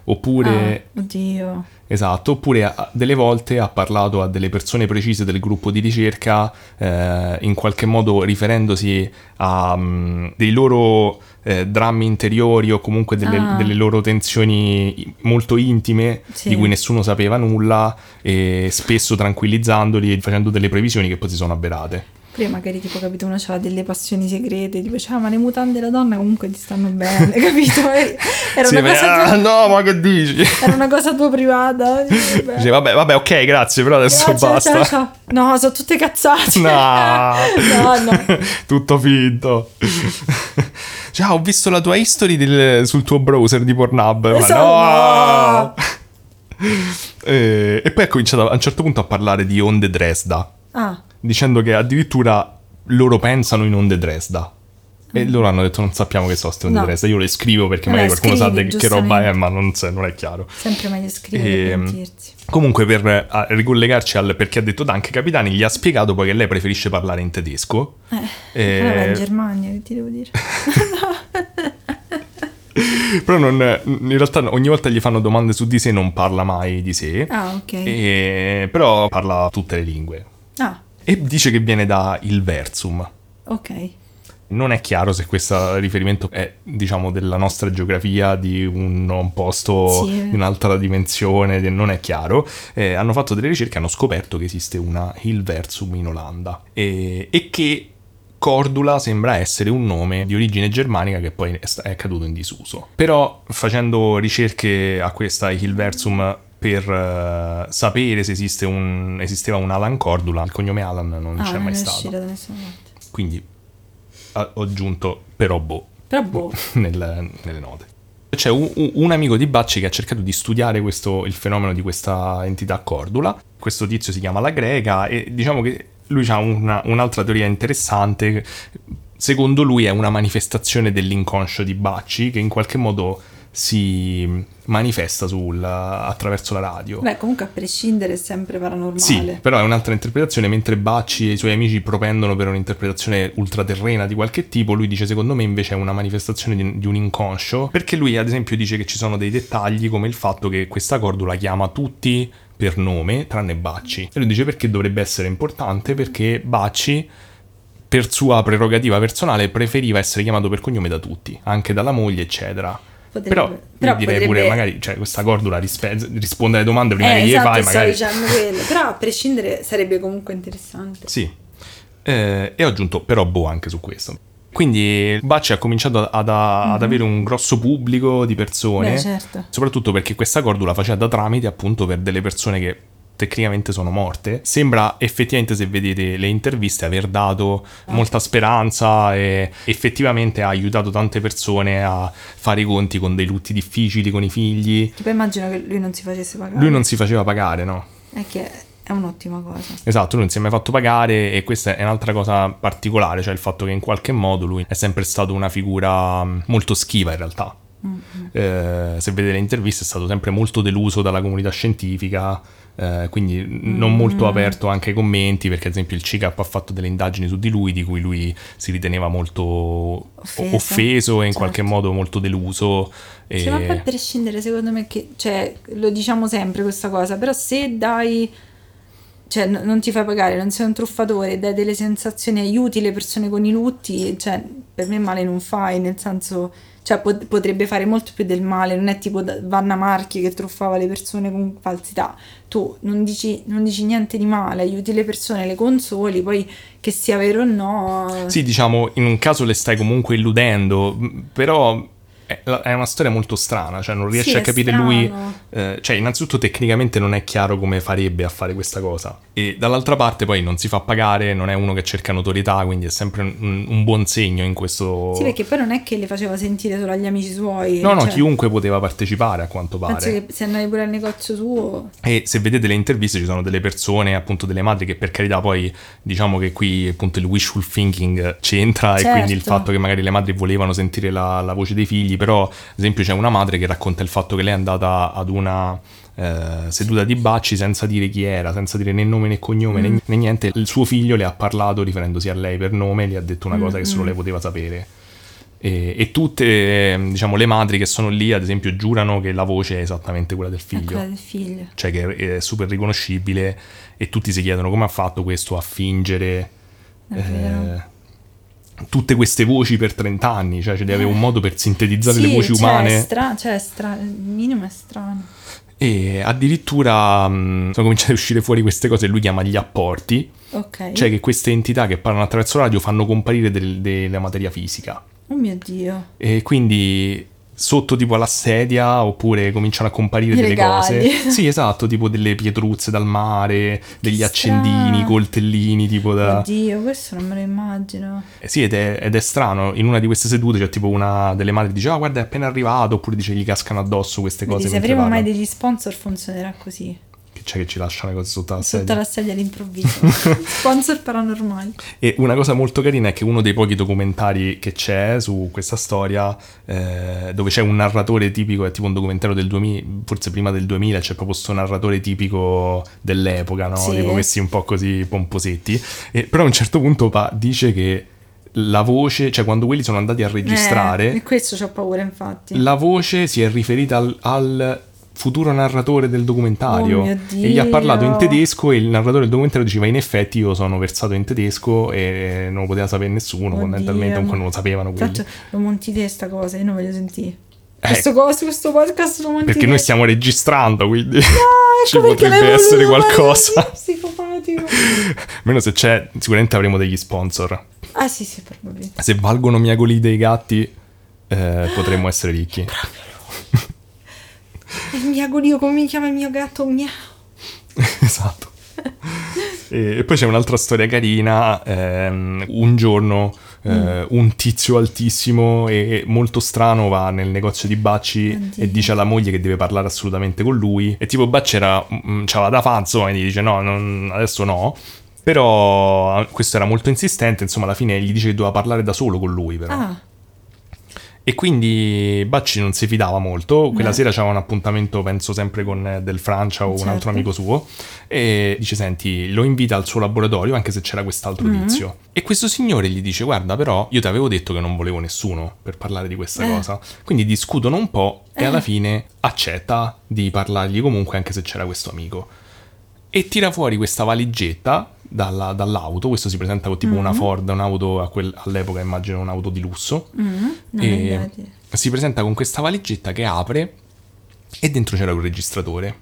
oppure... Ah, oddio. Esatto, oppure a- delle volte ha parlato a delle persone precise del gruppo di ricerca, eh, in qualche modo riferendosi a mm, dei loro eh, drammi interiori o comunque delle, Ah. delle loro tensioni molto intime Sì. di cui nessuno sapeva nulla e spesso tranquillizzandoli e facendo delle previsioni che poi si sono avverate. Prima magari tipo capito uno aveva delle passioni segrete, tipo cioè ma le mutande della donna comunque ti stanno bene, capito? Era, Sì, una, cosa ah, tua, no, ma che dici? era una cosa tua privata. Dici, vabbè. Dice, vabbè, vabbè, ok, grazie, però adesso Ah, ciao, basta. ciao, ciao. No, sono tutte cazzate. No, no, no. tutto finto. Ciao, ho visto la tua history del- sul tuo browser di Pornhub. Ma Esatto, no! Eh, e poi ha cominciato a un certo punto a parlare di onde Dresda, Ah, dicendo che addirittura loro pensano in onde Dresda. E loro hanno detto non sappiamo che sono queste onde Mm. No. Dresda. Io le scrivo perché Vabbè, magari qualcuno sa scrivi, de- che roba è, ma non, sa- non è chiaro. sempre meglio scrivere che Ehm, mentirsi. Comunque, per a- ricollegarci al perché ha detto Danke Capitani, gli ha spiegato poi che lei preferisce parlare in tedesco. Eh, Eh, vabbè, in Germania, che ti devo dire? Però non, in realtà ogni volta gli fanno domande su di sé, non parla mai di sé. Ah, ok. E- però parla tutte le lingue. Ah, E dice che viene da il Versum. ok. Non è chiaro se questo riferimento è, diciamo, della nostra geografia, di un, un posto, Sì. di un'altra dimensione, non è chiaro. Eh, hanno fatto delle ricerche e hanno scoperto che esiste una Hilversum in Olanda e, e che Cordula sembra essere un nome di origine germanica che poi è caduto in disuso. Però facendo ricerche a questa Hilversum per eh, sapere se esiste un, esisteva un Alan Cordula, il cognome Alan non ah, c'è non mai stato. da nessuna parte. Quindi ha- ho aggiunto però boh Però boh. nel- nelle note. C'è un, un- un amico di Bacci che ha cercato di studiare questo- il fenomeno di questa entità cordula. Questo tizio si chiama la Greca e diciamo che lui ha una- un'altra teoria interessante. Secondo lui è una manifestazione dell'inconscio di Bacci che in qualche modo si manifesta sul- attraverso la radio. Beh, comunque a prescindere è sempre paranormale. Sì, però è un'altra interpretazione, mentre Bacci e i suoi amici propendono per un'interpretazione ultraterrena di qualche tipo, lui dice secondo me invece è una manifestazione di, di un inconscio, perché lui ad esempio dice che ci sono dei dettagli come il fatto che questa cordula chiama tutti per nome, tranne Bacci. E lui dice perché dovrebbe essere importante, perché Bacci per sua prerogativa personale preferiva essere chiamato per cognome da tutti, anche dalla moglie, eccetera. Potrebbe- Però, però direi potrebbe- pure magari cioè, questa cordula rispe- risponde alle domande prima Eh, che gli esatto, fai, stavo magari dicendo quello. Però a prescindere sarebbe comunque interessante. Sì, Eh, e ho aggiunto però boh anche su questo. Quindi Bacci ha cominciato ad, ad avere un grosso pubblico di persone. Beh, certo. soprattutto perché questa cordula faceva da tramite appunto per delle persone che tecnicamente sono morte. Sembra effettivamente, se vedete le interviste, aver dato molta speranza e effettivamente ha aiutato tante persone a fare i conti con dei lutti difficili con i figli. Che poi immagino che lui non si facesse pagare. Lui non si faceva pagare, no? È che è un'ottima cosa. Esatto, lui non si è mai fatto pagare e questa è un'altra cosa particolare, cioè il fatto che in qualche modo lui è sempre stato una figura mh, molto schiva in realtà. Eh, se vedete le interviste è stato sempre molto deluso dalla comunità scientifica, eh, quindi non molto aperto anche ai commenti, perché ad esempio il CICAP ha fatto delle indagini su di lui di cui lui si riteneva molto Offeso. offeso, e in Certo. qualche modo molto deluso. E... Sì, ma a prescindere, secondo me, che, cioè, lo diciamo sempre questa cosa, però se dai, cioè, n- non ti fai pagare, non sei un truffatore, dai delle sensazioni, aiuti le persone con i lutti, cioè, per me male non fai, nel senso, cioè, pot- potrebbe fare molto più del male, non è tipo da- Vanna Marchi che truffava le persone con falsità, tu non dici, non dici niente di male, aiuti le persone, le consoli, poi che sia vero o no... Sì, diciamo, in un caso le stai comunque illudendo, però è una storia molto strana, cioè non riesci Sì, a capire strano. lui, eh, cioè innanzitutto tecnicamente non è chiaro come farebbe a fare questa cosa e dall'altra parte poi non si fa pagare, non è uno che cerca notorietà, quindi è sempre un, un buon segno in questo... Sì, perché poi non è che le faceva sentire solo agli amici suoi. No, no, cioè, chiunque poteva partecipare a quanto pare. Penso che se andavi pure al negozio suo... E se vedete le interviste ci sono delle persone, appunto delle madri che per carità poi diciamo che qui appunto il wishful thinking c'entra e Certo. quindi il fatto che magari le madri volevano sentire la, la voce dei figli, però ad esempio c'è una madre che racconta il fatto che lei è andata ad una eh, seduta di Bacci senza dire chi era, senza dire né nome né cognome né, né niente, il suo figlio le ha parlato riferendosi a lei per nome, le ha detto una cosa che solo lei poteva sapere. E, e tutte, diciamo, le madri che sono lì, ad esempio, giurano che la voce è esattamente quella del È figlio. quella del figlio. Cioè che è super riconoscibile e tutti si chiedono come ha fatto questo a fingere È eh, tutte queste voci per 30 anni, cioè, cioè deve avere un modo per sintetizzare le Sì, voci cioè, umane È stra- cioè, è stra- il minimo è strano. e addirittura mh, sono cominciate a uscire fuori queste cose lui chiama gli apporti, Ok. cioè che queste entità che parlano attraverso radio fanno comparire del- della materia fisica Oh mio Dio. e quindi sotto tipo alla sedia oppure cominciano a comparire I delle regali. cose. Sì, esatto, tipo delle pietruzze dal mare, degli accendini, strano. coltellini, tipo da... Oddio, questo non me lo immagino. Eh Sì, ed è, ed è strano, in una di queste sedute c'è tipo una delle madri che dice ah guarda è appena arrivato, oppure dice gli cascano addosso queste cose. Vedi, se avremo mai parlano. degli sponsor funzionerà così. C'è che ci lasciano le cose sotto la Sotto sedia. la sedia all'improvviso. sponsor paranormali. E una cosa molto carina è che uno dei pochi documentari che c'è su questa storia, eh, dove c'è un narratore tipico, è tipo un documentario del 2000, forse prima del 2000, c'è proprio questo narratore tipico dell'epoca, no? Sì. Tipo questi un po' così pomposetti. E, però a un certo punto pa- dice che la voce, cioè quando quelli sono andati a registrare, Eh, e questo c'ho paura, infatti. la voce si è riferita al, al futuro narratore del documentario Oh e gli ha parlato in Dio. tedesco e il narratore del documentario diceva in effetti io sono versato in tedesco e non lo poteva sapere nessuno Oddio, fondamentalmente comunque ma- non lo sapevano quelli Tanto lo monti te sta cosa, io non voglio sentire. Eh. Questo, coso, questo podcast lo monti perché noi stiamo registrando quindi ci ecco perché potrebbe essere qualcosa Psicopatico. almeno se c'è sicuramente avremo degli sponsor Ah sì, sì, probabilmente. se valgono miagoli dei gatti eh, potremmo essere ricchi Il mio agorio, come mi chiama il mio gatto? Miau. esatto. E, e poi c'è un'altra storia carina. ehm, un giorno eh, un tizio altissimo e molto strano va nel negozio di Bacci Oddio. e dice alla moglie che deve parlare assolutamente con lui. E tipo Bacci era, mm, c'aveva da fare, insomma, e gli dice no, non- adesso no. Però questo era molto insistente, insomma, alla fine gli dice che doveva parlare da solo con lui, però. Ah, E quindi Bacci non si fidava molto. Quella Eh. sera c'aveva un appuntamento, penso sempre con eh, Del Francia o un Certo. altro amico suo. E dice: Senti, lo invita al suo laboratorio, anche se c'era quest'altro Mm-hmm. tizio. E questo signore gli dice: Guarda, però io ti avevo detto che non volevo nessuno per parlare di questa Eh. cosa. Quindi discutono un po' e Eh. alla fine accetta di parlargli comunque, anche se c'era questo amico. E tira fuori questa valigetta dalla- dall'auto. Questo si presenta con tipo Mm-hmm. una Ford, un'auto a quel- all'epoca, immagino un'auto di lusso. mm, non E si presenta con questa valigetta che apre e dentro c'era un registratore.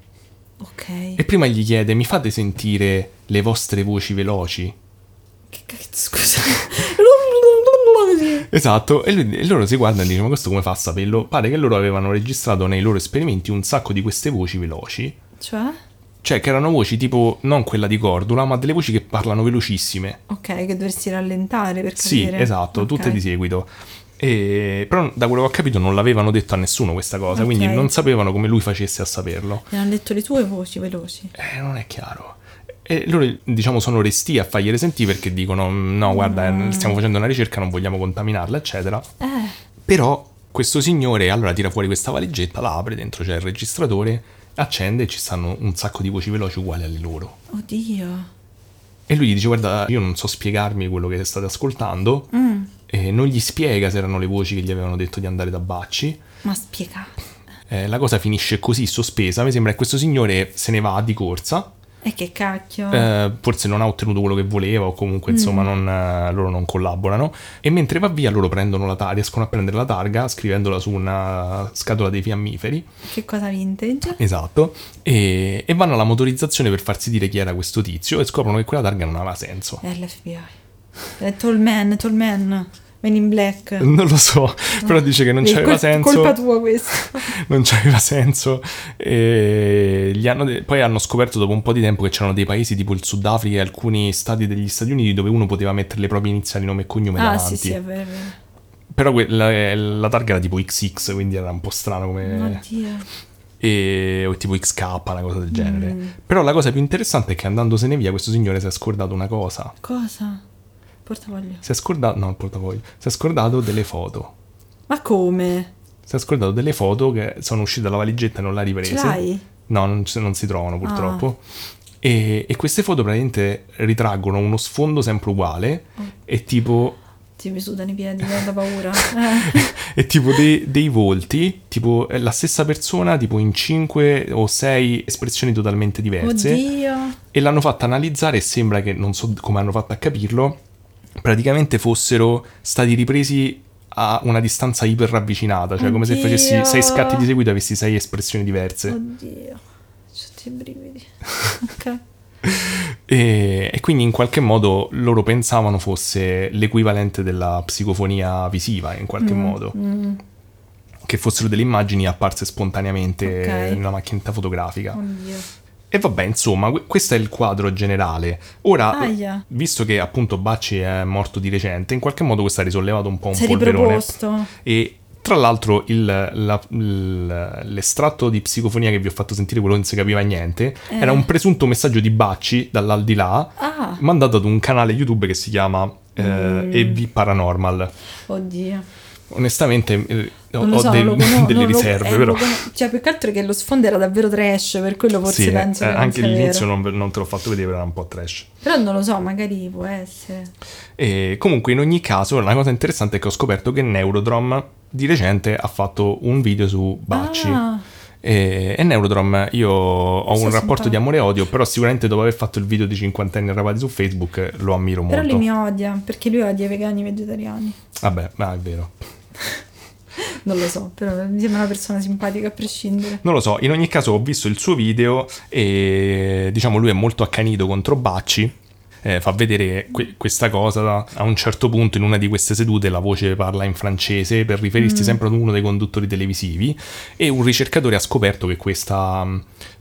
Ok. E prima gli chiede: Mi fate sentire le vostre voci veloci? Che cazzo, scusa. Esatto, e, lui- e loro si guardano e dicono: Ma questo come fa a saperlo? Pare che loro avevano registrato nei loro esperimenti un sacco di queste voci veloci. cioè? Cioè, che erano voci tipo non quella di Cordula, ma delle voci che parlano velocissime. Ok, che dovresti rallentare per Sì, capire. esatto, Ok. tutte di seguito. E, però da quello che ho capito non l'avevano detto a nessuno questa cosa, Ok. quindi non sapevano come lui facesse a saperlo. Mi hanno detto le tue voci veloci. Eh, non è chiaro. E loro, diciamo, sono resti a fargliele sentire perché dicono: No, guarda, eh, stiamo facendo una ricerca, non vogliamo contaminarla, eccetera. Eh, Però questo signore allora tira fuori questa valigetta, la apre, dentro c'è il registratore, accende e ci stanno un sacco di voci veloci uguali alle loro. oddio. E lui gli dice: Guarda, io non so spiegarmi quello che state ascoltando. Mm, E non gli spiega se erano le voci che gli avevano detto di andare da Bacci. ma spiegato. Eh, la cosa finisce così, sospesa. Mi sembra che questo signore se ne va di corsa. E che cacchio. Eh, forse non ha ottenuto quello che voleva, o comunque insomma non, eh, loro non collaborano. E mentre va via, loro prendono la targa, riescono a prendere la targa scrivendola su una scatola dei fiammiferi. Che cosa vintage? Esatto. E, e vanno alla motorizzazione per farsi dire chi era questo tizio e scoprono che quella targa non aveva senso. È l'FBI. È Tallman, Tallman. Men in Black. Non lo so, però dice che non c'aveva col- senso. Colpa tua questa. non c'aveva senso. E gli hanno de- poi hanno scoperto dopo un po' di tempo che c'erano dei paesi tipo il Sudafrica e alcuni stati degli Stati Uniti dove uno poteva mettere le proprie iniziali nome e cognome ah, davanti. sì, sì, è vero, è vero. Però que- la, la targa era tipo XX, quindi era un po' strano come... Oddio. E, o tipo XK, una cosa del genere. Mm. Però la cosa più interessante è che andandosene via questo signore si è scordato una cosa. Cosa? Portafoglio. Si è scordato... No, il portafoglio. Si è scordato delle foto. Ma come? Si è scordato delle foto che sono uscite dalla valigetta e non l'ha riprese. Ce l'hai? No, non, non si trovano purtroppo. E, e queste foto praticamente ritraggono uno sfondo sempre uguale Oh. e tipo Ti mi sudano i piedi, da da paura. E tipo dei, dei volti, tipo la stessa persona, tipo in 5 o 6 espressioni totalmente diverse. Oddio. E l'hanno fatta analizzare e sembra che, non so come hanno fatto a capirlo, praticamente fossero stati ripresi a una distanza iper ravvicinata, cioè come se Oddio. facessi 6 scatti di seguito e avessi 6 espressioni diverse. Oddio. Tutti i brividi. ok. E, e quindi in qualche modo loro pensavano fosse l'equivalente della psicofonia visiva, in qualche modo. Mm. Che fossero delle immagini apparse spontaneamente Ok. nella macchinetta fotografica. Oddio. E vabbè, insomma, que- questo è il quadro generale. Ora, Aia. visto che appunto Bacci è morto di recente, in qualche modo questo ha risollevato un po' un Si polverone. E tra l'altro il- la- l'estratto di psicofonia che vi ho fatto sentire, quello che non si capiva niente, Eh. era un presunto messaggio di Bacci dall'aldilà, Ah. mandato ad un canale YouTube che si chiama eh, Mm. EV Paranormal. Oddio. Onestamente eh, Non lo ho so, del- lo cono- delle lo- riserve, eh, però... lo cioè, più che altro che lo sfondo era davvero trash, per quello forse Sì, penso eh, che non anche vero. non, non te l'ho fatto vedere, era un po' trash. Però non lo so, magari può essere. E comunque in ogni caso la cosa interessante è che ho scoperto che Neurodrom di recente ha fatto un video su Bacci. Ah, E, e Neurodrom io ho un è rapporto di amore e odio, però sicuramente dopo aver fatto il video di cinquantenni arrabbiati su Facebook lo ammiro però molto. lui mi odia, perché lui odia i vegani e i vegetariani. Vabbè, ma è vero. Non lo so, però mi sembra una persona simpatica a prescindere. Non lo so, in ogni caso ho visto il suo video e diciamo lui è molto accanito contro Bacci. eh, fa vedere que- questa cosa a un certo punto in una di queste sedute la voce parla in francese per riferirsi Mm. sempre ad uno dei conduttori televisivi e un ricercatore ha scoperto che questa,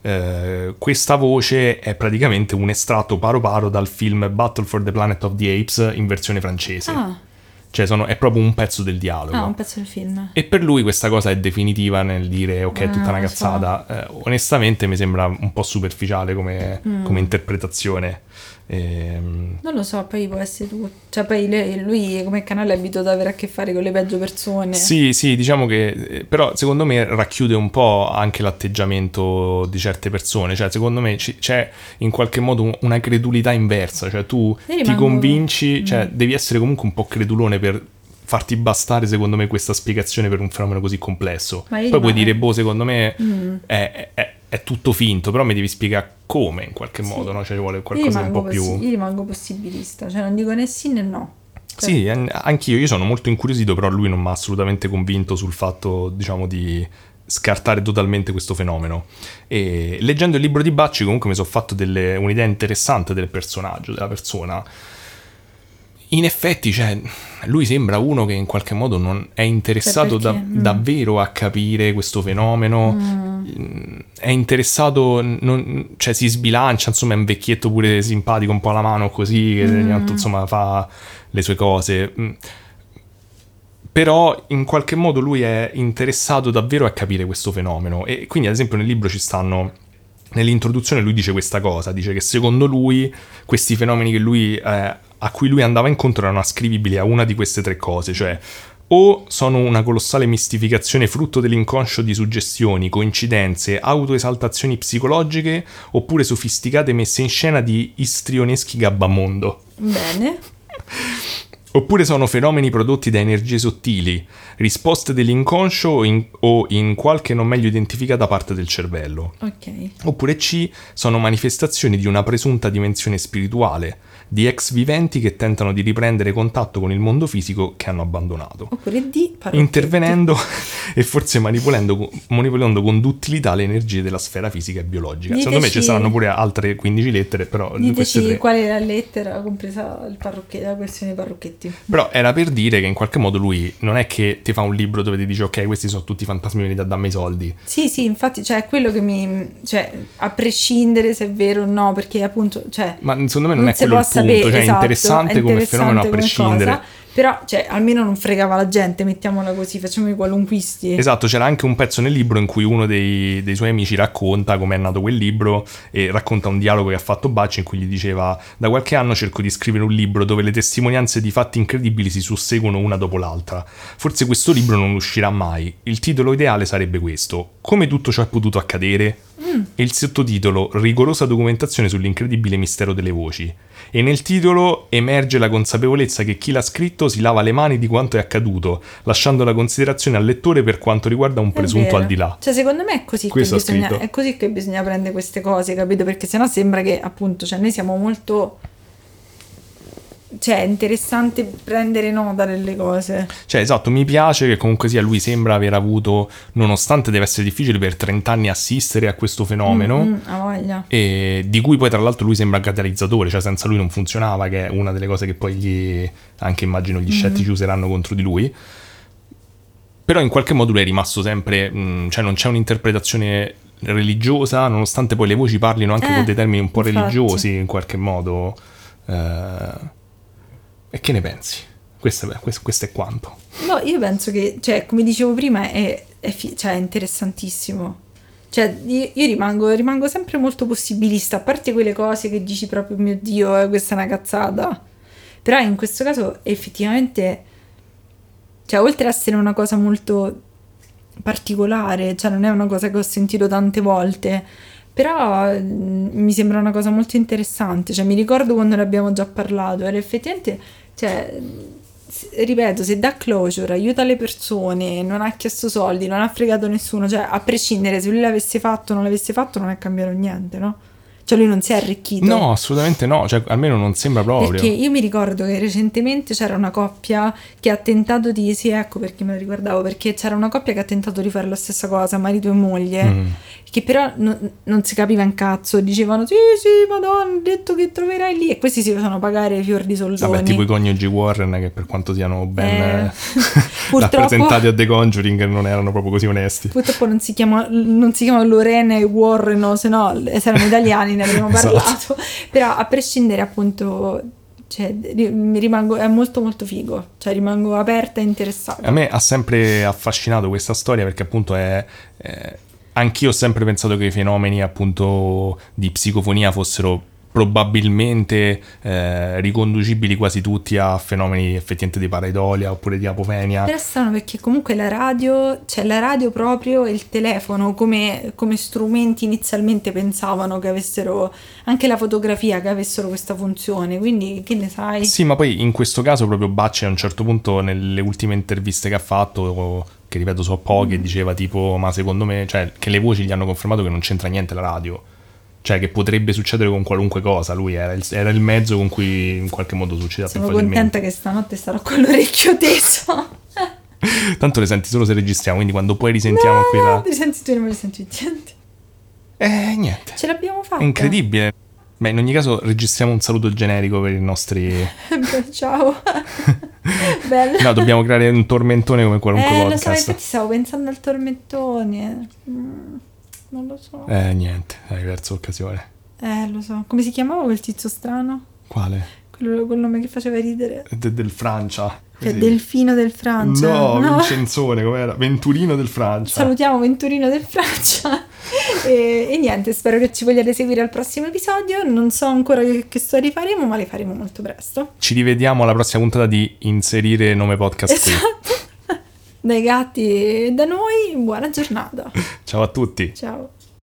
eh, questa voce è praticamente un estratto paro paro dal film Battle for the Planet of the Apes in versione francese Ah, cioè sono- è proprio un pezzo del dialogo ah, un pezzo del film. e per lui questa cosa è definitiva nel dire ok, è tutta Ah, una cazzata. Eh, onestamente mi sembra un po' superficiale come, Mm. come interpretazione. Ehm, Non lo so, poi può essere tu. Cioè, poi lei- lui come canale è abituato ad avere a che fare con le peggio persone. sì, sì, diciamo che eh, però secondo me racchiude un po' anche l'atteggiamento di certe persone, cioè secondo me ci- c'è in qualche modo un- una credulità inversa, cioè tu Io ti rimango- convinci, cioè Mm. devi essere comunque un po' credulone per farti bastare secondo me questa spiegazione per un fenomeno così complesso. Poi puoi rimango- dire, boh, secondo me Mm. è, è- è tutto finto, però mi devi spiegare come in qualche Sì. modo, no? Cioè ci vuole qualcosa un po' più... possi- io rimango possibilista, cioè non dico né sì né no. Cioè, Sì, an- anch'io, io sono molto incuriosito, però lui non mi ha assolutamente convinto sul fatto, diciamo, di scartare totalmente questo fenomeno. E leggendo il libro di Bacci comunque mi sono fatto delle- un'idea interessante del personaggio, della persona. In effetti, cioè, lui sembra uno che in qualche modo non è interessato Cioè, da-? Mm. davvero a capire questo fenomeno. Mm, È interessato, non- cioè si sbilancia, insomma è un vecchietto pure simpatico, un po' alla mano così, che ogni tanto, insomma fa le sue cose. Mm. Però in qualche modo lui è interessato davvero a capire questo fenomeno e quindi ad esempio nel libro ci stanno nell'introduzione lui dice questa cosa, dice che secondo lui questi fenomeni che lui, eh, a cui lui andava incontro erano ascrivibili a una di queste tre cose, cioè o sono una colossale mistificazione frutto dell'inconscio di suggestioni, coincidenze, autoesaltazioni psicologiche, oppure sofisticate messe in scena di istrioneschi gabbamondo. Bene. Oppure sono fenomeni prodotti da energie sottili, risposte dell'inconscio o in, o in qualche non meglio identificata parte del cervello. Ok. Oppure C sono manifestazioni di una presunta dimensione spirituale, di ex viventi che tentano di riprendere contatto con il mondo fisico che hanno abbandonato, Oppure D. parrocchetti. intervenendo e forse manipolando, manipolando con duttilità le energie della sfera fisica e biologica. Secondo me ci Diteci- saranno pure altre 15 lettere, però Diteci tre. qual è la lettera, compresa la questione dei parrocchetti. Però era per dire che in qualche modo lui non è che ti fa un libro dove ti dice ok, questi sono tutti fantasmi, venite a dammi i soldi. Sì, sì, infatti, cioè, è quello che mi... Cioè, a prescindere se è vero o no, perché appunto, cioè... Ma secondo me non, è si quello il punto, sapere, cioè è esatto, interessante è come interessante fenomeno a come prescindere. cosa, però, cioè, almeno non fregava la gente, mettiamola così, facciamo i qualunquisti. Esatto, c'era anche un pezzo nel libro in cui uno dei, dei suoi amici racconta come è nato quel libro e racconta un dialogo che ha fatto Bacci in cui gli diceva da qualche anno cerco di scrivere un libro dove le testimonianze di fatti incredibili si susseguono una dopo l'altra. Forse questo libro non uscirà mai. Il titolo ideale sarebbe questo. Come tutto ciò è potuto accadere? e il sottotitolo Rigorosa documentazione sull'incredibile mistero delle voci. E nel titolo emerge la consapevolezza che chi l'ha scritto si lava le mani di quanto è accaduto, lasciando la considerazione al lettore per quanto riguarda un È presunto vero. al di là. Cioè, secondo me è così, che Questo bisogna, scritto. è così che bisogna prendere queste cose, capito? Perché sennò sembra che, appunto, cioè, noi siamo molto... Cioè, è interessante prendere nota delle cose. Cioè, esatto, mi piace che comunque sia lui sembra aver avuto, nonostante deve essere difficile per 30 anni assistere a questo fenomeno, Mm, voglia. e di cui poi tra l'altro lui sembra catalizzatore, cioè senza lui non funzionava, che è una delle cose che poi gli, anche immagino gli scettici useranno contro di lui. Però in qualche modo lui è rimasto sempre, mh, cioè non c'è un'interpretazione religiosa, nonostante poi le voci parlino anche Eh, con dei termini un po' infatti. religiosi in qualche modo. Eh, e che ne pensi? Questo questo- questo è quanto. No, io penso che, cioè, come dicevo prima, è, è fi- cioè, è interessantissimo. Cioè, io, io rimango, rimango sempre molto possibilista, a parte quelle cose che dici proprio, mio Dio, eh, questa è una cazzata. Però in questo caso effettivamente, cioè, oltre ad essere una cosa molto particolare, cioè non è una cosa che ho sentito tante volte, però mm, mi sembra una cosa molto interessante, cioè mi ricordo quando ne abbiamo già parlato, era effettivamente, cioè, ripeto, se dà closure, aiuta le persone, non ha chiesto soldi, non ha fregato nessuno, cioè a prescindere se lui l'avesse fatto o non l'avesse fatto non è cambiato niente, no? Cioè lui non si è arricchito. No, assolutamente no, cioè almeno non sembra proprio. Perché io mi ricordo che recentemente c'era una coppia che ha tentato di. Sì, ecco perché me lo ricordavo. Perché c'era una coppia che ha tentato di fare la stessa cosa, marito e moglie. Mm. Che però non, non si capiva un cazzo. Dicevano: Sì, sì, madonna, detto che troverai lì. E questi si facevano pagare fior di soldoni. Vabbè, tipo i coniugi Warren che per quanto siano ben Eh, eh, purtroppo- rappresentati a The Conjuring non erano proprio così onesti. Purtroppo non si chiama, non si chiama Lorena e Warren, no, se no se erano italiani ne avremmo Esatto. parlato. Però a prescindere appunto, cioè, rimango, è molto molto figo, cioè rimango aperta e interessata. A me ha sempre affascinato questa storia perché appunto è... è- Anch'io ho sempre pensato che i fenomeni appunto di psicofonia fossero probabilmente eh, riconducibili quasi tutti a fenomeni effettivamente di pareidolia oppure di apofenia. Però è strano perché comunque la radio, cioè la radio proprio e il telefono come, come strumenti inizialmente pensavano che avessero, anche la fotografia che avessero questa funzione, quindi che ne sai? Sì, ma poi in questo caso proprio Bacci a un certo punto nelle ultime interviste che ha fatto, che ripeto so poche, diceva tipo, ma secondo me, cioè che le voci gli hanno confermato che non c'entra niente la radio. Cioè che potrebbe succedere con qualunque cosa, lui era il, era il mezzo con cui in qualche modo succedeva più Sono contenta che stanotte sarò con l'orecchio teso. Tanto le senti solo se registriamo, quindi quando poi risentiamo qui No, la... ti senti tu e non li senti niente. Eh, niente. Ce l'abbiamo fatta. È incredibile. Beh, in ogni caso registriamo un saluto generico per i nostri... Beh, Ciao. Bello. No, dobbiamo creare un tormentone come qualunque eh, lo so, podcast. infatti stavo pensando al tormentone. Mm, non lo so. Eh. Eh, niente, hai perso occasione. lo so. Come si chiamava quel tizio strano? Quale? Quello col nome che faceva ridere. De- del Francia. Cioè, Così. Delfino del Francia. No, Vincenzone, com'era? Venturino del Francia. Salutiamo Venturino del Francia. e, e niente, spero che ci vogliate seguire al prossimo episodio. Non so ancora che, che storie faremo, ma le faremo molto presto. Ci rivediamo alla prossima puntata di Inserire nome podcast. Esatto. Dai gatti e da noi, buona giornata. Ciao a tutti. Ciao.